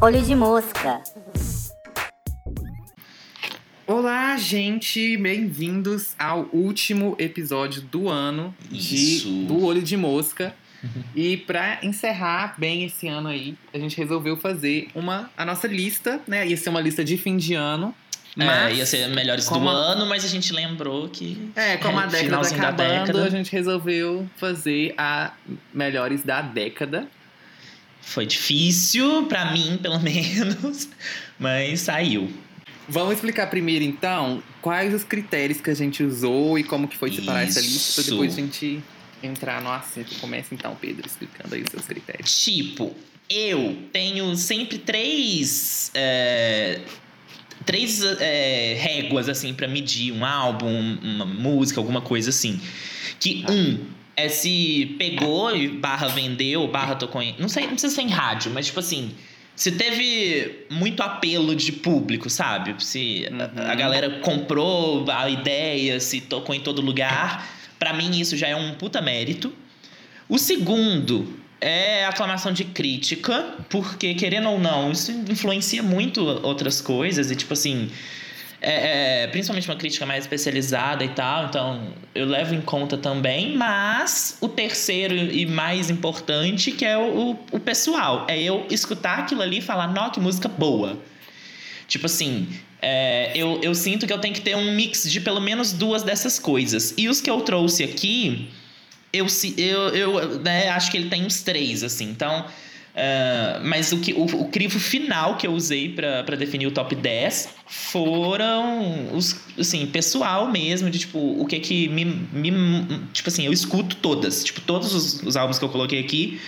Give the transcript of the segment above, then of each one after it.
Olho de mosca. Olá, gente, bem-vindos ao último episódio do ano de do Olho de Mosca. E pra encerrar bem esse ano aí, a gente resolveu fazer uma a nossa lista, né? Ia ser uma lista de fim de ano. Mas, é, ia ser melhores do a- ano, mas a gente lembrou que. É, como a É, década tá acabando, década. a gente resolveu fazer a melhores da década. Foi difícil, pra mim, pelo menos, mas saiu. Vamos explicar primeiro, então, quais os critérios que a gente usou e como que foi separar essa lista, pra Isso. depois a gente entrar no assunto. Começa então, Pedro, explicando aí os seus critérios. Tipo, eu tenho sempre três. é, três é, réguas, assim, pra medir um álbum, uma música, alguma coisa assim. Que um é se pegou e barra vendeu, barra tocou em. Não sei, não precisa ser em rádio, mas tipo assim. Se teve muito apelo de público, sabe? Se a- a Uhum. galera comprou a ideia, se tocou em todo lugar. Pra mim, isso já é um puta mérito. O segundo é aclamação de crítica, porque, querendo ou não, isso influencia muito outras coisas. E, tipo assim, é, é, principalmente uma crítica mais especializada e tal, então eu levo em conta também. Mas o terceiro e mais importante, que é o, o, o pessoal, é eu escutar aquilo ali e falar, nó, que música boa. Tipo assim, é, eu, eu sinto que eu tenho que ter um mix de pelo menos duas dessas coisas. E os que eu trouxe aqui, eu, eu, eu né, acho que ele tem uns três, assim. Então. ah, mas o, que, o, o crivo final que eu usei pra definir o top 10 foram os, assim, pessoal mesmo, de tipo, o que que me, me. Tipo assim, eu escuto todas. Tipo, todos os, os álbuns que eu coloquei aqui,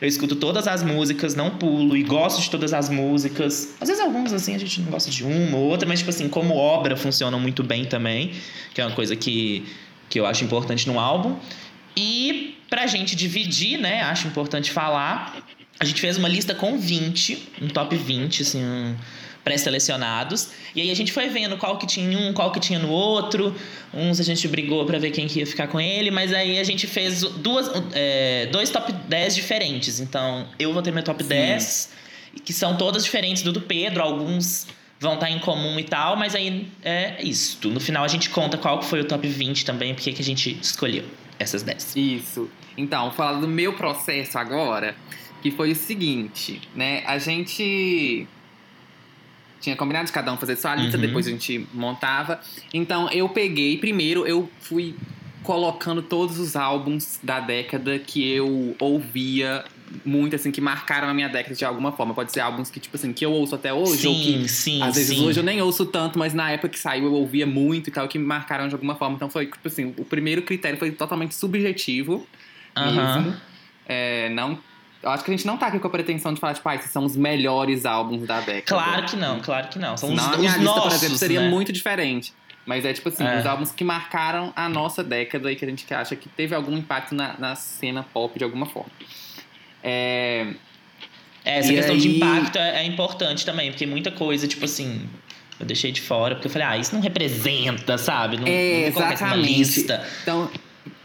eu escuto todas as músicas, não pulo e gosto de todas as músicas. Às vezes alguns assim a gente não gosta de uma ou outra, mas tipo assim, como obra funcionam muito bem também, que é uma coisa que, que eu acho importante no álbum. E pra gente dividir, né, acho importante falar, a gente fez uma lista com 20, um top 20, assim, um pré-selecionados. E aí a gente foi vendo qual que tinha em um, qual que tinha no outro. Uns a gente brigou pra ver quem que ia ficar com ele, mas aí a gente fez duas, é, dois top 10 diferentes. Então, eu vou ter meu top Sim. 10, que são todas diferentes do do Pedro, alguns vão estar em comum e tal, mas aí é isto. No final a gente conta qual que foi o top 20 também, porque que a gente escolheu essas 10. Isso. Então, falar do meu processo agora, que foi o seguinte, né? A gente tinha combinado de cada um fazer sua lista, Uhum. depois a gente montava. Então, eu peguei, primeiro eu fui colocando todos os álbuns da década que eu ouvia muito, assim, que marcaram a minha década de alguma forma. Pode ser álbuns que, tipo assim, que eu ouço até hoje, ou que sim, sim, às vezes sim. hoje eu nem ouço tanto, mas na época que saiu eu ouvia muito e tal, que me marcaram de alguma forma. Então foi, tipo assim, o primeiro critério foi totalmente subjetivo Aham. mesmo. É, não, eu acho que a gente não tá aqui com a pretensão de falar, tipo, ah, esses são os melhores álbuns da década. Claro que não, claro que não. São Senão os, a minha os lista, nossos, por exemplo, seria né? muito diferente. Mas é tipo assim, É. os álbuns que marcaram a nossa década e que a gente acha que teve algum impacto na, na cena pop de alguma forma. É, É, essa E questão de aí- impacto é, é importante também, porque muita coisa, tipo assim, eu deixei de fora, porque eu falei, ah, isso não representa, sabe? Não, É, não exatamente. lista. Então,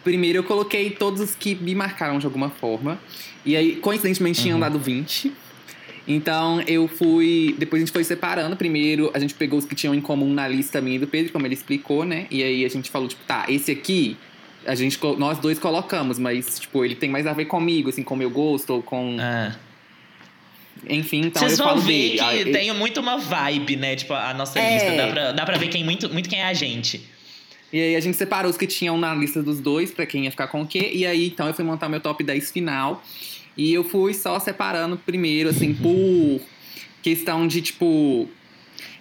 primeiro eu coloquei todos os que me marcaram de alguma forma. E aí, coincidentemente, tinham Uhum. dado 20. Então, eu fui. Depois a gente foi separando. Primeiro, a gente pegou os que tinham em comum na lista minha e do Pedro, como ele explicou, né? E aí a gente falou, tipo, tá, esse aqui. A gente, nós dois colocamos, mas, tipo, ele tem mais a ver comigo, assim, com o meu gosto, ou com. É. Enfim, então Vocês eu vão falo ver dele. que Ah, eu- tem muito uma vibe, né? Tipo, a nossa É. lista. Dá pra, dá pra ver quem, muito, muito quem é a gente. E aí a gente separou os que tinham na lista dos dois, pra quem ia ficar com o quê. E aí, então, eu fui montar meu top 10 final. E eu fui só separando primeiro, assim, por questão de, tipo...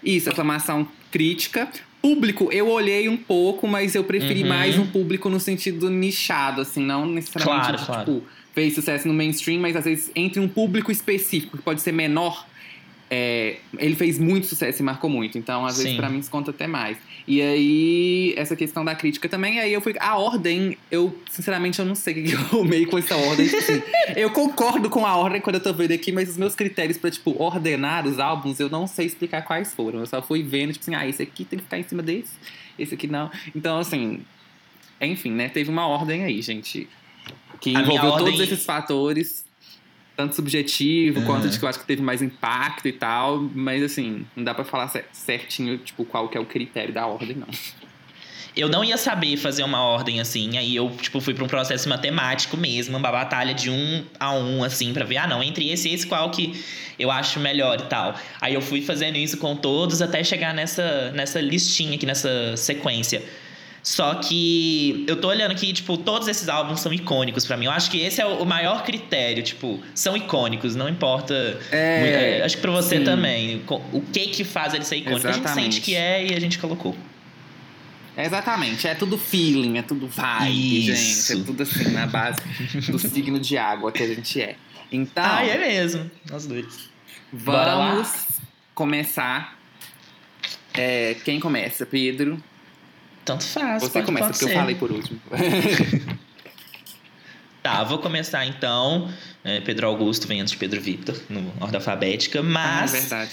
Isso, aclamação crítica. Público, eu olhei um pouco, mas eu preferi Uhum. mais um público no sentido nichado, assim, não necessariamente, Claro, de, claro. tipo, fez sucesso no mainstream, mas às vezes entre um público específico, que pode ser menor, é, ele fez muito sucesso e marcou muito. Então, às vezes, Sim. pra mim, isso conta até mais. E aí, essa questão da crítica também. Aí, eu fui. A ordem, eu, sinceramente, eu não sei o que eu arrumei com essa ordem. Tipo assim, eu concordo com a ordem quando eu tô vendo aqui, mas os meus critérios pra, tipo, ordenar os álbuns, eu não sei explicar quais foram. Eu só fui vendo, tipo assim, ah, esse aqui tem que ficar em cima desse, esse aqui não. Então, assim. Enfim, né? Teve uma ordem aí, gente. Que A envolveu ordem- todos esses fatores, tanto subjetivo Uhum. quanto de que eu acho que teve mais impacto e tal, mas assim, não dá pra falar cer- certinho, tipo, qual que é o critério da ordem, não. Eu não ia saber fazer uma ordem assim, aí eu, tipo, fui pra um processo matemático mesmo, uma batalha de um a um, assim, pra ver, ah, não, entre esse e esse, qual que eu acho melhor e tal. Aí eu fui fazendo isso com todos até chegar nessa, nessa listinha aqui, nessa sequência. Só que eu tô olhando aqui, tipo, todos esses álbuns são icônicos pra mim. Eu acho que esse é o maior critério, tipo, são icônicos, não importa. É, É, acho que pra você sim. também. O que que faz ele ser icônico? A gente Exatamente. sente que é e a gente colocou. Exatamente, é tudo feeling, é tudo vibe, Isso. gente. É tudo assim, na base do signo de água que a gente é. Então, Ah, é mesmo. Nós dois. Vamos começar. É, quem começa? Pedro? Tanto faz. Você pode- começa, pode porque eu ser. falei por último. Tá, vou começar então. É, Pedro Augusto vem antes de Pedro Victor, no ordem alfabética. Ah, é Mas verdade.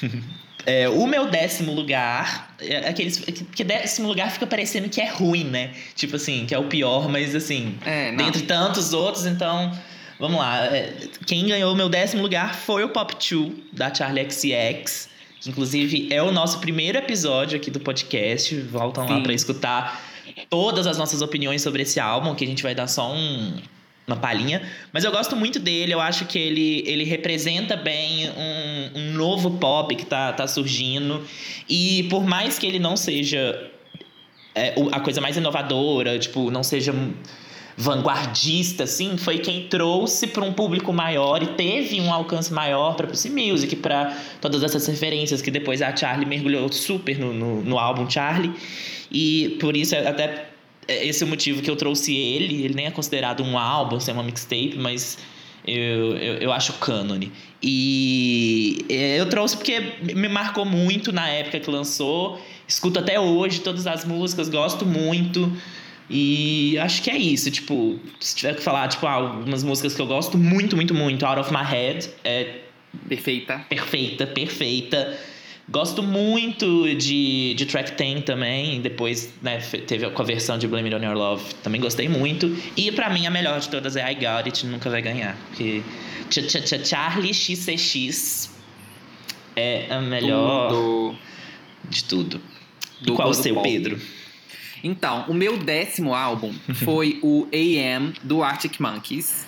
é, o meu décimo lugar. É aqueles. Que décimo lugar fica parecendo que é ruim, né? Tipo assim, que é o pior, mas assim. É. Dentre tantos outros, então. Vamos lá. É, Quem ganhou o meu décimo lugar foi o Pop 2, da Charlie XX. Inclusive é o nosso primeiro episódio aqui do podcast. Voltam lá Sim. pra escutar todas as nossas opiniões sobre esse álbum, que a gente vai dar só um, uma palhinha. Mas eu gosto muito dele, eu acho que ele, ele representa bem um, um novo pop que tá, tá surgindo. E por mais que ele não seja é, a coisa mais inovadora, tipo, não seja vanguardista, assim, foi quem trouxe para um público maior e teve um alcance maior para Pussy Music, para todas essas referências que depois a Charlie mergulhou super no, no, no álbum Charlie. E por isso, é até é esse é o motivo que eu trouxe ele. Ele nem é considerado um álbum, assim, é uma mixtape, mas eu, eu, eu acho cânone. E é, eu trouxe porque me marcou muito na época que lançou. Escuto até hoje todas as músicas, gosto muito. E acho que é isso, tipo, se tiver que falar, tipo, ah, algumas músicas que eu gosto muito, muito, muito, Out of My Head é Perfeita. perfeita, perfeita. Gosto muito de, de Track 10 também. Depois, né, teve com a versão de Blame It On Your Love. Também gostei muito. E pra mim, a melhor de todas é I Got It. Nunca vai ganhar. Porque Ch -ch -ch Charlie XCX é a melhor Do, de tudo. do e qual o seu. Pedro? Então, o meu décimo álbum foi o AM do Arctic Monkeys.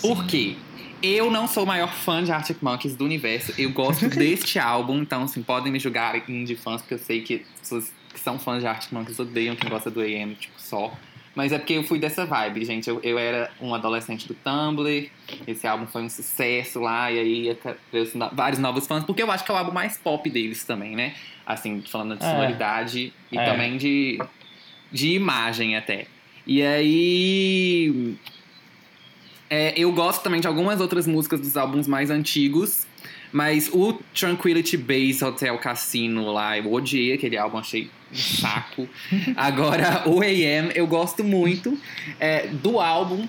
Por quê? Eu não sou o maior fã de Arctic Monkeys do universo. Eu gosto deste álbum, então, assim, podem me julgar de fãs, porque eu sei que pessoas que são fãs de Arctic Monkeys odeiam quem gosta do AM, tipo, só. Mas é porque eu fui dessa vibe, gente. Eu, eu era um adolescente do Tumblr, esse álbum foi um sucesso lá, e aí trouxe no- vários novos fãs, porque eu acho que é o álbum mais pop deles também, né? Assim, falando de É. sonoridade e É. também de, de imagem até. E aí. é, eu gosto também de algumas outras músicas dos álbuns mais antigos. Mas o Tranquility Base Hotel Cassino lá, eu odiei aquele álbum, achei um saco. Agora, o AM, eu gosto muito é, do álbum.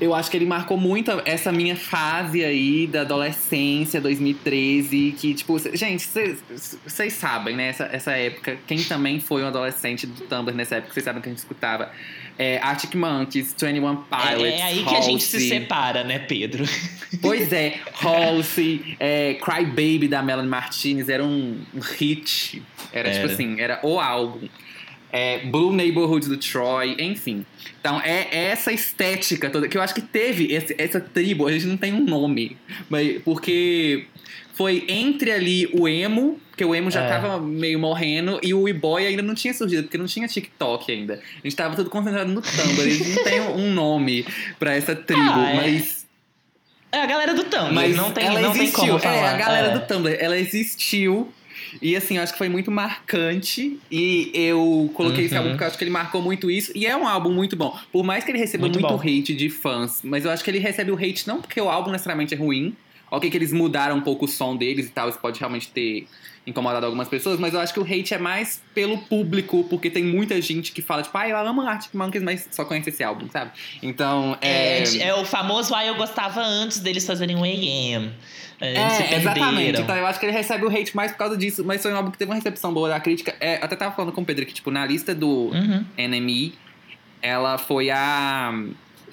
Eu acho que ele marcou muito essa minha fase aí da adolescência, 2013, que, tipo, gente, vocês sabem, né? Essa, essa época, quem também foi um adolescente do Tumblr nessa época, vocês sabem que a gente escutava é, Arctic Monkeys, 21 Pilots, É, é aí que a gente se Halsey. separa, né, Pedro? Pois é, Halsey, é, Cry Baby da Melanie Martinez era um, um hit. Era, tipo Era. assim, era o álbum. É, Blue Neighborhood do Troy, enfim. Então é essa estética toda, que eu acho que teve esse- essa tribo, a gente não tem um nome, mas porque foi entre ali o emo, porque o emo já É. tava meio morrendo, e o e-boy ainda não tinha surgido, porque não tinha TikTok ainda. A gente tava tudo concentrado no Tumblr, eles não tem um nome pra essa tribo, Ah, é. mas É a galera do Tumblr, mas não tem, ela não tem existiu. como falar. É, a galera É. do Tumblr, ela existiu. E assim, eu acho que foi muito marcante. E eu coloquei esse Uhum. álbum porque eu acho que ele marcou muito isso. E é um álbum muito bom. Por mais que ele receba Muito muito, hate de fãs, mas eu acho que ele recebe o hate não porque o álbum necessariamente é ruim. Ok, que eles mudaram um pouco o som deles e tal, isso pode realmente ter incomodado algumas pessoas, mas eu acho que o hate é mais pelo público, porque tem muita gente que fala, tipo, ah, eu amo Arctic Monkeys, mas só conhece esse álbum, sabe? Então, É, é. é o famoso Ah, eu gostava antes deles fazerem o AM. É, É, exatamente. Então eu acho que ele recebe o hate mais por causa disso, mas foi um álbum que teve uma recepção boa da crítica. É, até tava falando com o Pedro que, tipo, na lista do Uhum. NME, ela foi a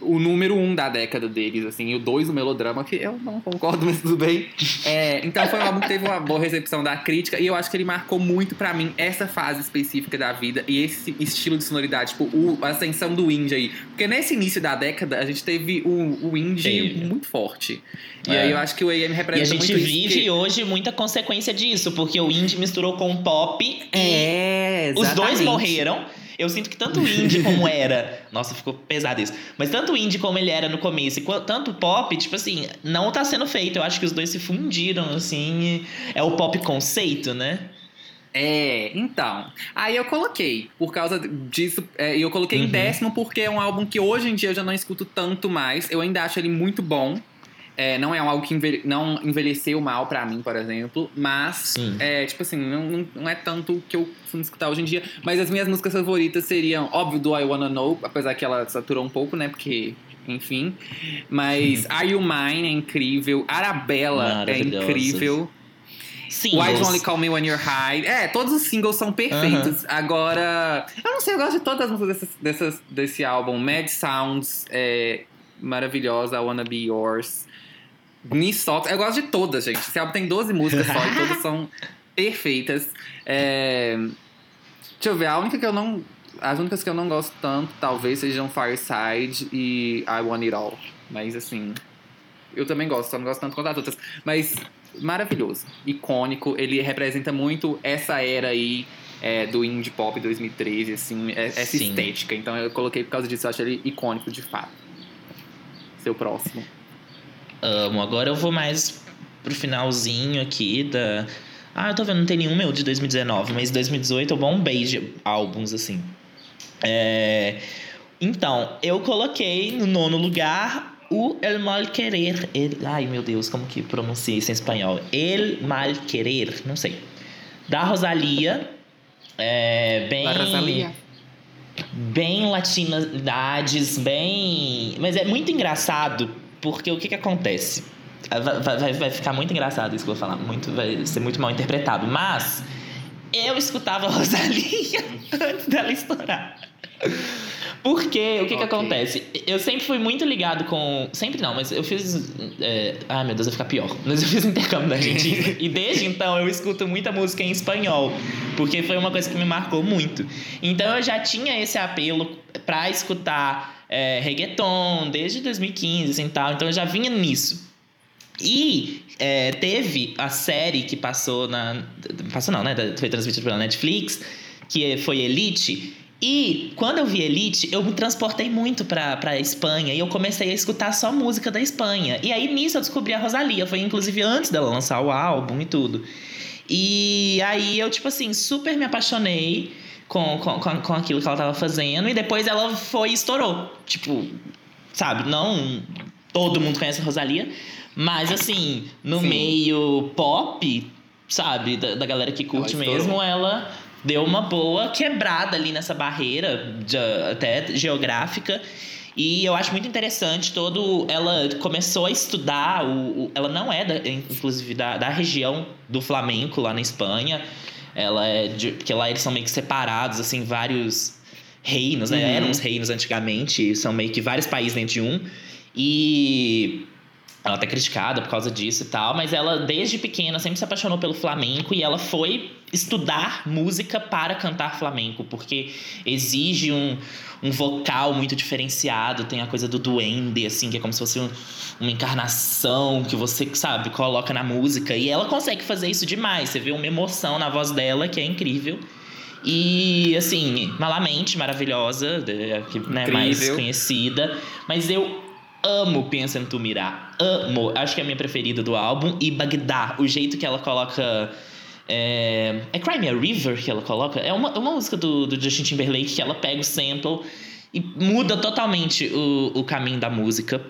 o número um da década deles, assim, e o dois o melodrama, que eu não concordo, mas tudo bem. É, então foi um álbum que teve uma boa recepção da crítica, e eu acho que ele marcou muito pra mim essa fase específica da vida e esse estilo de sonoridade, tipo, o, a ascensão do indie aí. Porque nesse início da década, a gente teve o, o indie Teve. muito forte. E É. aí eu acho que o AM E a representa gente muito isso, vive porque- hoje muita consequência disso, porque o indie misturou com o pop É, os dois exatamente. morreram. Eu sinto que tanto o indie como era. Nossa, ficou pesado isso. Mas tanto o indie como ele era no começo, e tanto o pop, tipo assim, não tá sendo feito. Eu acho que os dois se fundiram, assim. É o pop conceito, né? É, então. Aí eu coloquei, por causa disso, é, e eu coloquei Uhum. em décimo porque é um álbum que hoje em dia eu já não escuto tanto mais. Eu ainda acho ele muito bom. É, não é álbum que envelhe- não envelheceu mal pra mim, por exemplo. Mas, Sim. é, tipo assim, não, não- é tanto o que eu costumo escutar hoje em dia. Mas as minhas músicas favoritas seriam, óbvio, do I Wanna Know, apesar que ela saturou um pouco, né? Porque, enfim. Mas Are You Mine é incrível. Arabella é incrível. Sim. Why You Only Call Me When You're High. É, todos os singles são perfeitos. Agora, eu não sei, eu gosto de todas as músicas dessas, dessas- desse álbum. Mad Sounds é maravilhosa. I Wanna Be Yours. Knee Socks. Eu gosto de todas, gente. Esse álbum tem 12 músicas só e todas são perfeitas. É, Deixa eu ver, a única que eu não. As únicas que eu não gosto tanto, talvez sejam Fireside e I Want It All. Mas assim. Eu também gosto, só não gosto tanto quanto as outras. Mas maravilhoso, icônico. Ele representa muito essa era aí é, do indie pop 2013, assim, é- essa Sim. estética. Então eu coloquei por causa disso, eu acho ele icônico de fato. Seu próximo. Amo. Agora eu vou mais pro finalzinho aqui da. Ah, eu tô vendo, não tem nenhum meu de 2019, mas 2018 eu bombei de álbuns, assim. É... Então, eu coloquei no nono lugar o El Mal Querer. El... Ai, meu Deus, como que pronuncia isso em espanhol? El Mal Querer, não sei. Da Rosalia. É, bem La Rosalia. bem latinidades, bem. Mas é muito engraçado, porque o que, que acontece? Ah, Vai, vai, vai ficar muito engraçado isso que eu vou falar, muito, vai ser muito mal interpretado. Mas eu escutava a Rosalia antes dela estourar. Porque o que, que Ok. acontece? Eu sempre fui muito ligado com. Sempre não, mas eu fiz. É... Ai meu Deus, vai ficar pior. Mas eu fiz intercâmbio da Argentina. e desde então eu escuto muita música em espanhol. Porque foi uma coisa que me marcou muito. Então eu já tinha esse apelo pra escutar é, reggaeton desde 2015 assim, tal. Então eu já vinha nisso. E é, teve a série que passou na. Passou não, né? Foi transmitida pela Netflix, que foi Elite. E quando eu vi Elite, eu me transportei muito pra, pra Espanha e eu comecei a escutar só música da Espanha. E aí nisso eu descobri a Rosalia, foi inclusive antes dela lançar o álbum e tudo. E aí eu, tipo assim, super me apaixonei com, com, com aquilo que ela tava fazendo. E depois ela foi e estourou. Tipo, sabe, não todo mundo conhece a Rosalia, mas assim, no Sim. meio pop, sabe, da, da galera que curte estourou. mesmo, ela deu uma boa quebrada ali nessa barreira de- até geográfica. E eu acho muito interessante todo. Ela começou a estudar. O, o- ela não é, da, inclusive, da, da região do flamenco lá na Espanha. Ela é. De, porque lá eles são meio que separados, assim, vários reinos, né? Uhum. Eram os reinos antigamente, são meio que vários países dentro de um. E ela tá criticada por causa disso e tal, mas ela, desde pequena, sempre se apaixonou pelo flamenco e ela foi estudar música para cantar flamenco, porque exige um, um vocal muito diferenciado, tem a coisa do duende, assim, que é como se fosse um- uma encarnação que você, sabe, coloca na música. E ela consegue fazer isso demais. Você vê uma emoção na voz dela que é incrível. E, assim, Malamente, maravilhosa, que né, mais conhecida. Mas eu amo Pensa em Tu Mirar. Amo. Acho que é a minha preferida do álbum. E Bagdá, o jeito que ela coloca. É, é Crime a River que ela coloca? É uma, uma música do, do Justin Timberlake que ela pega o sample e muda totalmente o, o caminho da música.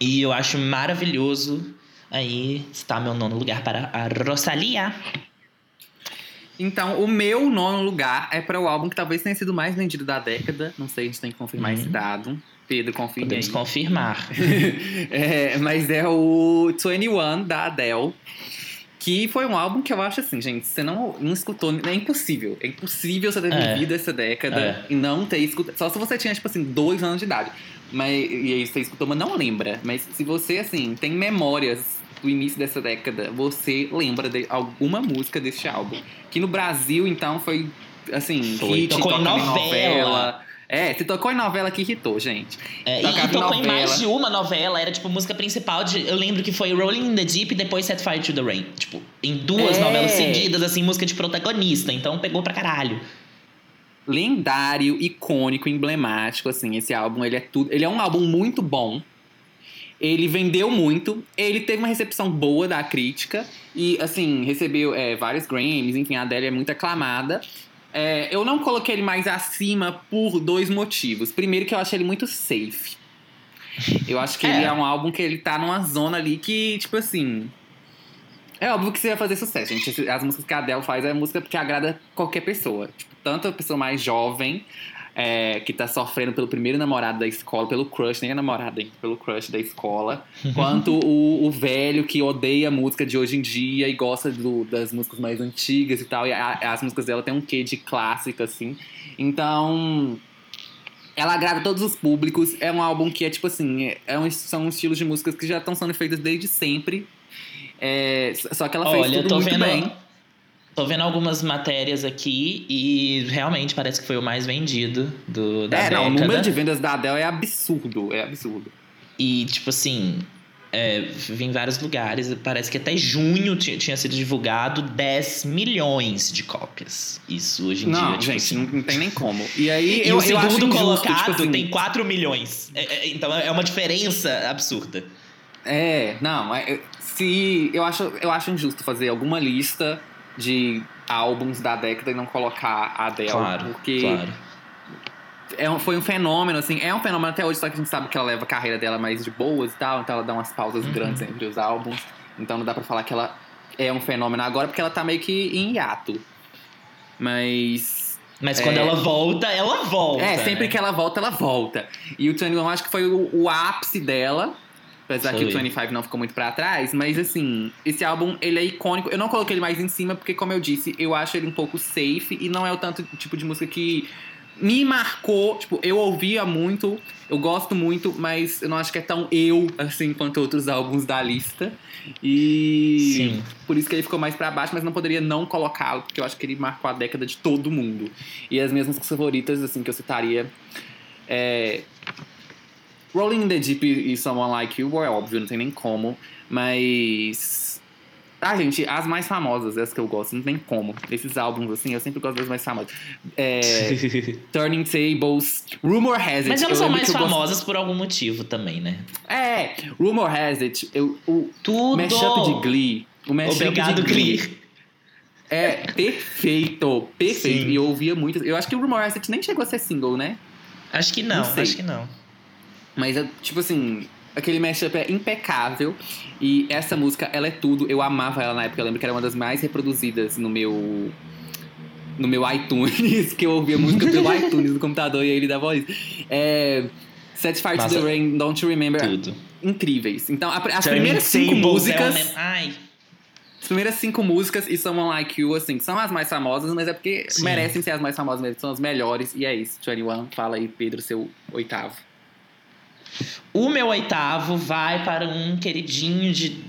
E eu acho maravilhoso. Aí está meu nono lugar para a Rosalia. Então, o meu nono lugar é para o álbum que talvez tenha sido mais vendido da década. Não sei, a gente tem que confirmar Uhum. esse dado. Pedro, confirma Podemos aí. confirmar. É, mas é o 21 da Adele. Que foi um álbum que eu acho assim, gente, você não, não escutou, é impossível. É impossível você ter É. vivido essa década É. e não ter escutado. Só se você tinha, tipo assim, dois anos de idade. Mas, e aí você escutou, mas não lembra. Mas se você, assim, tem memórias do início dessa década, você lembra de alguma música deste álbum. Que no Brasil, então, foi, assim, Foi. hit, Tocou tocava novela. É, se tocou em novela que irritou, gente. É, e, e tocou em novela. mais de uma novela, era tipo música principal de. Eu lembro que foi Rolling in the Deep e depois Set Fire to the Rain. Tipo, em duas É. novelas seguidas, assim, música de protagonista. Então pegou pra caralho. lendário, icônico, emblemático, assim, esse álbum, ele é tudo, ele é um álbum muito bom. Ele vendeu muito, ele teve uma recepção boa da crítica e, assim, recebeu é, vários Grammys, enfim, a Adele é muito aclamada. É, eu não coloquei ele mais acima por dois motivos. Primeiro que eu achei ele muito safe. Eu acho que É. ele é um álbum que ele tá numa zona ali que, tipo assim, é óbvio que você vai fazer sucesso, gente. As músicas que a Adele faz é música que agrada qualquer pessoa. Tipo, tanto a pessoa mais jovem, é, que tá sofrendo pelo primeiro namorado da escola, pelo crush, nem a namorada, hein? Pelo crush da escola. quanto o, o velho que odeia a música de hoje em dia e gosta do- das músicas mais antigas e tal. E a- as músicas dela tem um quê de clássica, assim. Então. Ela agrada todos os públicos. É um álbum que é tipo assim: é um, são estilos de músicas que já estão sendo feitas desde sempre. É, só que ela fez Olha, tudo tô muito vendo. bem. Tô vendo algumas matérias aqui e realmente parece que foi o mais vendido do, da É, não, o década. número de vendas da Adele é absurdo. É absurdo. E, tipo assim, é, vi em vários lugares. Parece que até junho ti- tinha sido divulgado 10 milhões de cópias. Isso hoje em Não, dia, tipo gente, assim. não, tem nem como. E aí, E eu, o eu acho segundo injusto, colocado tipo assim, tem 4 milhões. É, é, então é uma diferença absurda. É, não, é- se eu acho, eu acho injusto fazer alguma lista de álbuns da década e não colocar a Adele, porque claro. é um- foi um fenômeno, assim, é um fenômeno até hoje, só que a gente sabe que ela leva a carreira dela mais de boas e tal, então ela dá umas pausas Uhum. grandes entre os álbuns, então não dá pra falar que ela é um fenômeno agora, porque ela tá meio que em hiato. Mas Mas É. quando ela volta, ela volta. é, sempre né? que ela volta, ela volta. E o 21 acho que foi o, o ápice dela. Apesar que o 25 não ficou muito pra trás. Mas assim, esse álbum, ele é icônico. Eu não coloquei ele mais em cima, porque como eu disse, eu acho ele um pouco safe. E não é o tanto tipo de música que me marcou. Tipo, eu ouvia muito, eu gosto muito. Mas eu não acho que é tão eu, assim, quanto outros álbuns da lista. E Sim. por isso que ele ficou mais pra baixo, mas não poderia não colocá-lo, porque eu acho que ele marcou a década de todo mundo. E as minhas músicas favoritas, assim, que eu citaria é. Rolling in the Deep e Someone Like You, é óbvio, não tem nem como. Mas. Ah, gente, as mais famosas, as que eu gosto, não tem como. Esses álbuns, assim, eu sempre gosto das mais famosas. É, Turning Tables, Rumor Has It. Mas elas eu são mais eu gosto- famosas por algum motivo também, né? É, Rumor Has It, eu, o Tudo! mashup de Glee. O mashup Obrigado, de Glee. Glee. É perfeito, perfeito. Sim. E eu ouvia muito. Eu acho que o Rumor Has It nem chegou a ser single, né? Acho que não, Não acho que não. Mas, é, tipo assim, aquele mashup é impecável. E essa música, ela é tudo. Eu amava ela na época. Eu lembro que era uma das mais reproduzidas no meu. No meu iTunes, que eu ouvia música pelo iTunes do computador e aí ele dava isso. É. Set Fire to the Rain, Don't You Remember? Tudo. Incríveis. Então, a- as primeiras cinco é músicas. um Ai, As primeiras cinco músicas e Someone Like You, assim, são as mais famosas, mas é porque Sim. merecem ser as mais famosas mesmo, são as melhores. E é isso, 21. Fala aí, Pedro, seu oitavo. O meu oitavo vai para um queridinho de,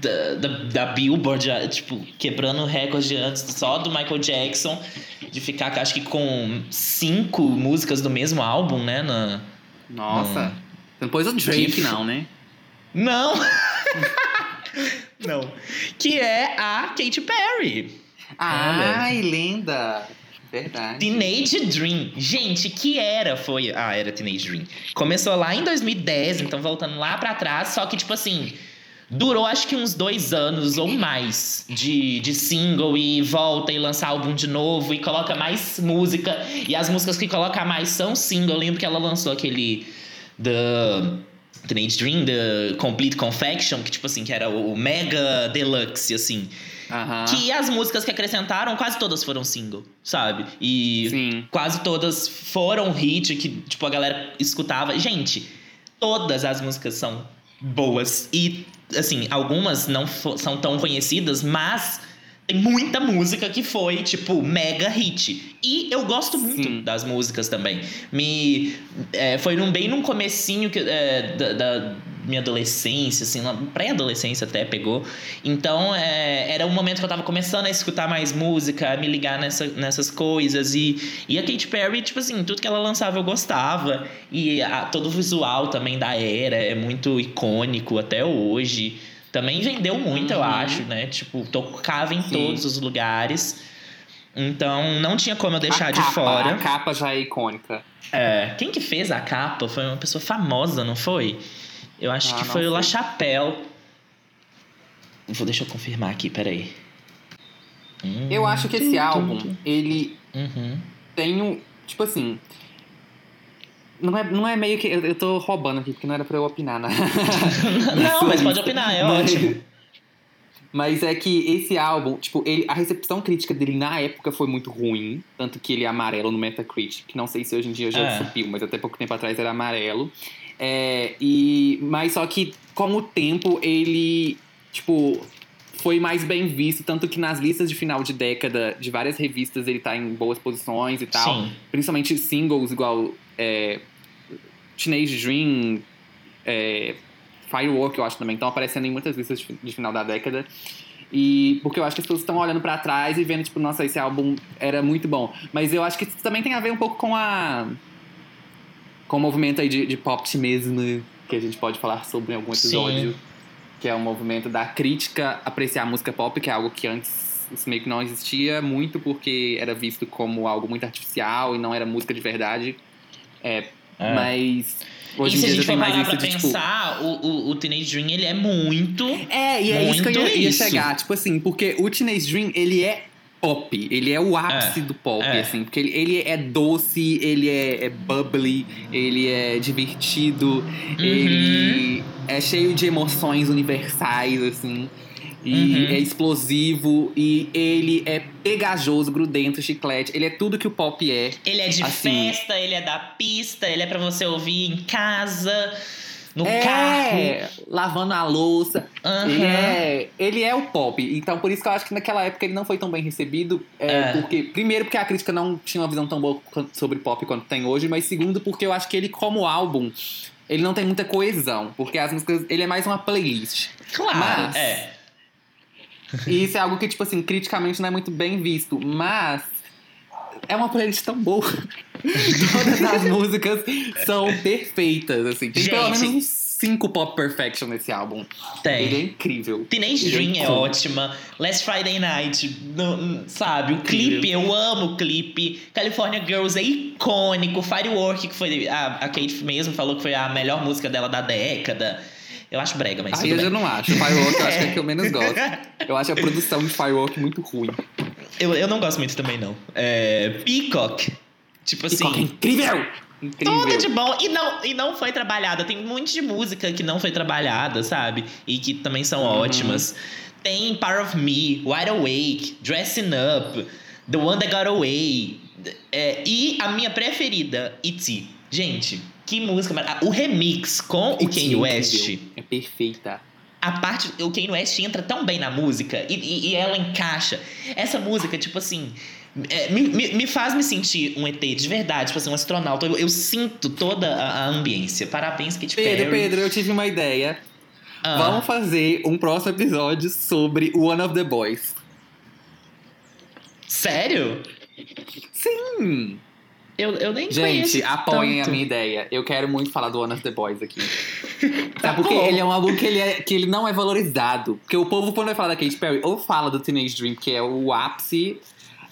da, da, da Billboard, tipo, quebrando o recorde antes só do Michael Jackson, de ficar, acho que com cinco músicas do mesmo álbum, né? Na... Nossa. Depois o Drake, Que não, né? Não! Não. Que é a Katy Perry. Ai, lenda! Verdade. Teenage Dream. Gente, que era foi. Ah, era Teenage Dream. Começou lá em 2010, então voltando lá pra trás, só que, tipo assim. Durou acho que uns dois anos ou mais de, de single e volta e lança álbum de novo e coloca mais música. E as músicas que coloca mais são single. Eu lembro que ela lançou aquele. The Teenage Dream, The Complete Confection, que tipo assim, que era o mega deluxe, assim. Aham. Que as músicas que acrescentaram, quase todas foram single, sabe? E Sim. quase todas foram hit que, tipo, a galera escutava. Gente, todas as músicas são boas. E assim, algumas não são tão conhecidas, mas tem muita música que foi, tipo, mega hit. E eu gosto muito Sim. das músicas também. Me. é, foi num, bem num comecinho que, é, da, da minha adolescência, assim, na pré-adolescência até pegou. Então, é, era um momento que eu tava começando a escutar mais música, a me ligar nessa, nessas coisas. E, e a Katy Perry, tipo assim, tudo que ela lançava eu gostava. E a- todo o visual também da era é muito icônico até hoje. Também vendeu muito, eu Uhum. acho, né? Tipo, tocava em Sim. todos os lugares. Então, não tinha como eu deixar de fora. A capa já é icônica. É, quem que fez a capa foi uma pessoa famosa, não foi? Eu acho Ah, que foi o La. Chapelle. Vou, deixa eu confirmar aqui, peraí. Hum, Eu acho que esse tum, álbum, tum, tum. ele Uhum. tem um. Tipo assim. Não é, não é meio que. Eu, eu tô roubando aqui, porque não era pra eu opinar, né? não, mas pode opinar, é Mas- ótimo. Mas é que esse álbum, tipo, ele, a recepção crítica dele na época foi muito ruim. Tanto que ele é amarelo no Metacritic. Que não sei se hoje em dia já É. subiu, mas até pouco tempo atrás era amarelo. É, e, mas só que com o tempo ele, tipo, foi mais bem visto. Tanto que nas listas de final de década de várias revistas ele tá em boas posições e tal. Sim. Principalmente singles igual é, Teenage Dream, é, Firework, eu acho também. Estão aparecendo em muitas listas de, de final da década. E porque eu acho que as pessoas estão olhando pra trás e vendo, tipo, nossa, esse álbum era muito bom. Mas eu acho que isso também tem a ver um pouco com a. com o movimento aí de, de pop mesmo, que a gente pode falar sobre em algum episódio. Sim. Que é o movimento da crítica apreciar a música pop, que é algo que antes isso meio que não existia muito, porque era visto como algo muito artificial e não era música de verdade. É, É. Mas hoje e se a gente for mais parar pra de tipo. pensar, o, o, o Teenage Dream, ele é muito... É, e é isso que eu ia, Muito ia chegar. Tipo assim, porque o Teenage Dream, ele é pop. Ele é o ápice É, do pop, é. assim. Porque ele, ele é doce, ele é, é bubbly, ele é divertido, Uhum. ele é cheio de emoções universais, assim. E Uhum. é explosivo, e ele é pegajoso, grudento, chiclete. Ele é tudo que o pop é. Ele é de Assim. festa, ele é da pista, ele é pra você ouvir em casa, no é, carro. lavando a louça. Aham. Ele, é, ele é o pop. Então, por isso que eu acho que naquela época ele não foi tão bem recebido. é, É. porque, primeiro, porque a crítica não tinha uma visão tão boa sobre pop quanto tem hoje. Mas, segundo, porque eu acho que ele, como álbum, ele não tem muita coesão. Porque as músicas. Ele é mais uma playlist. Claro, Mas- é. E isso é algo que, tipo assim, criticamente não é muito bem visto. Mas. É uma playlist tão boa. Todas as músicas são perfeitas, assim. Tem pelo Gente. menos uns cinco pop perfection nesse álbum. Tem. Ele é incrível. Teenage é Dream é ótima. Last Friday Night, sabe? O clipe, eu amo o clipe. California Girls é icônico. Firework, que foi. A, a Kate mesmo falou que foi a melhor música dela da década. Eu acho brega, mas Aí eu já não acho. Firework eu acho que é a que eu menos gosto. Eu acho a produção de Firework muito ruim. Eu, eu não gosto muito também, não. É, Peacock. Tipo assim. Peacock é incrível! Incrível. Tudo de bom. E não, e não foi trabalhada. Tem um monte de música que não foi trabalhada, sabe? E que também são Uhum. ótimas. Tem Power of Me, Wide Awake, Dressing Up, The One That Got Away. é, e a minha preferida, E.T. Gente, que música. mar- O remix com o Kanye West. É perfeita. A parte. O Kanye West entra tão bem na música e, e- e ela encaixa. Essa música, tipo assim. é, me, me- me faz me sentir um ET de verdade, tipo assim, um astronauta. Eu, eu sinto toda a, a ambiência. Parabéns, Katy Pedro, Perry. Pedro, eu tive uma ideia. Ah, Vamos fazer um próximo episódio sobre One of the Boys. Sério? Sim! Eu, eu nem Gente, apoiem tanto. a minha ideia. Eu quero muito falar do One of the Boys aqui. Tá Sabe porque bom. ele é um álbum que ele, é, que ele não é valorizado. Porque o povo, quando vai falar da Katy Perry, ou fala do Teenage Dream, que é o ápice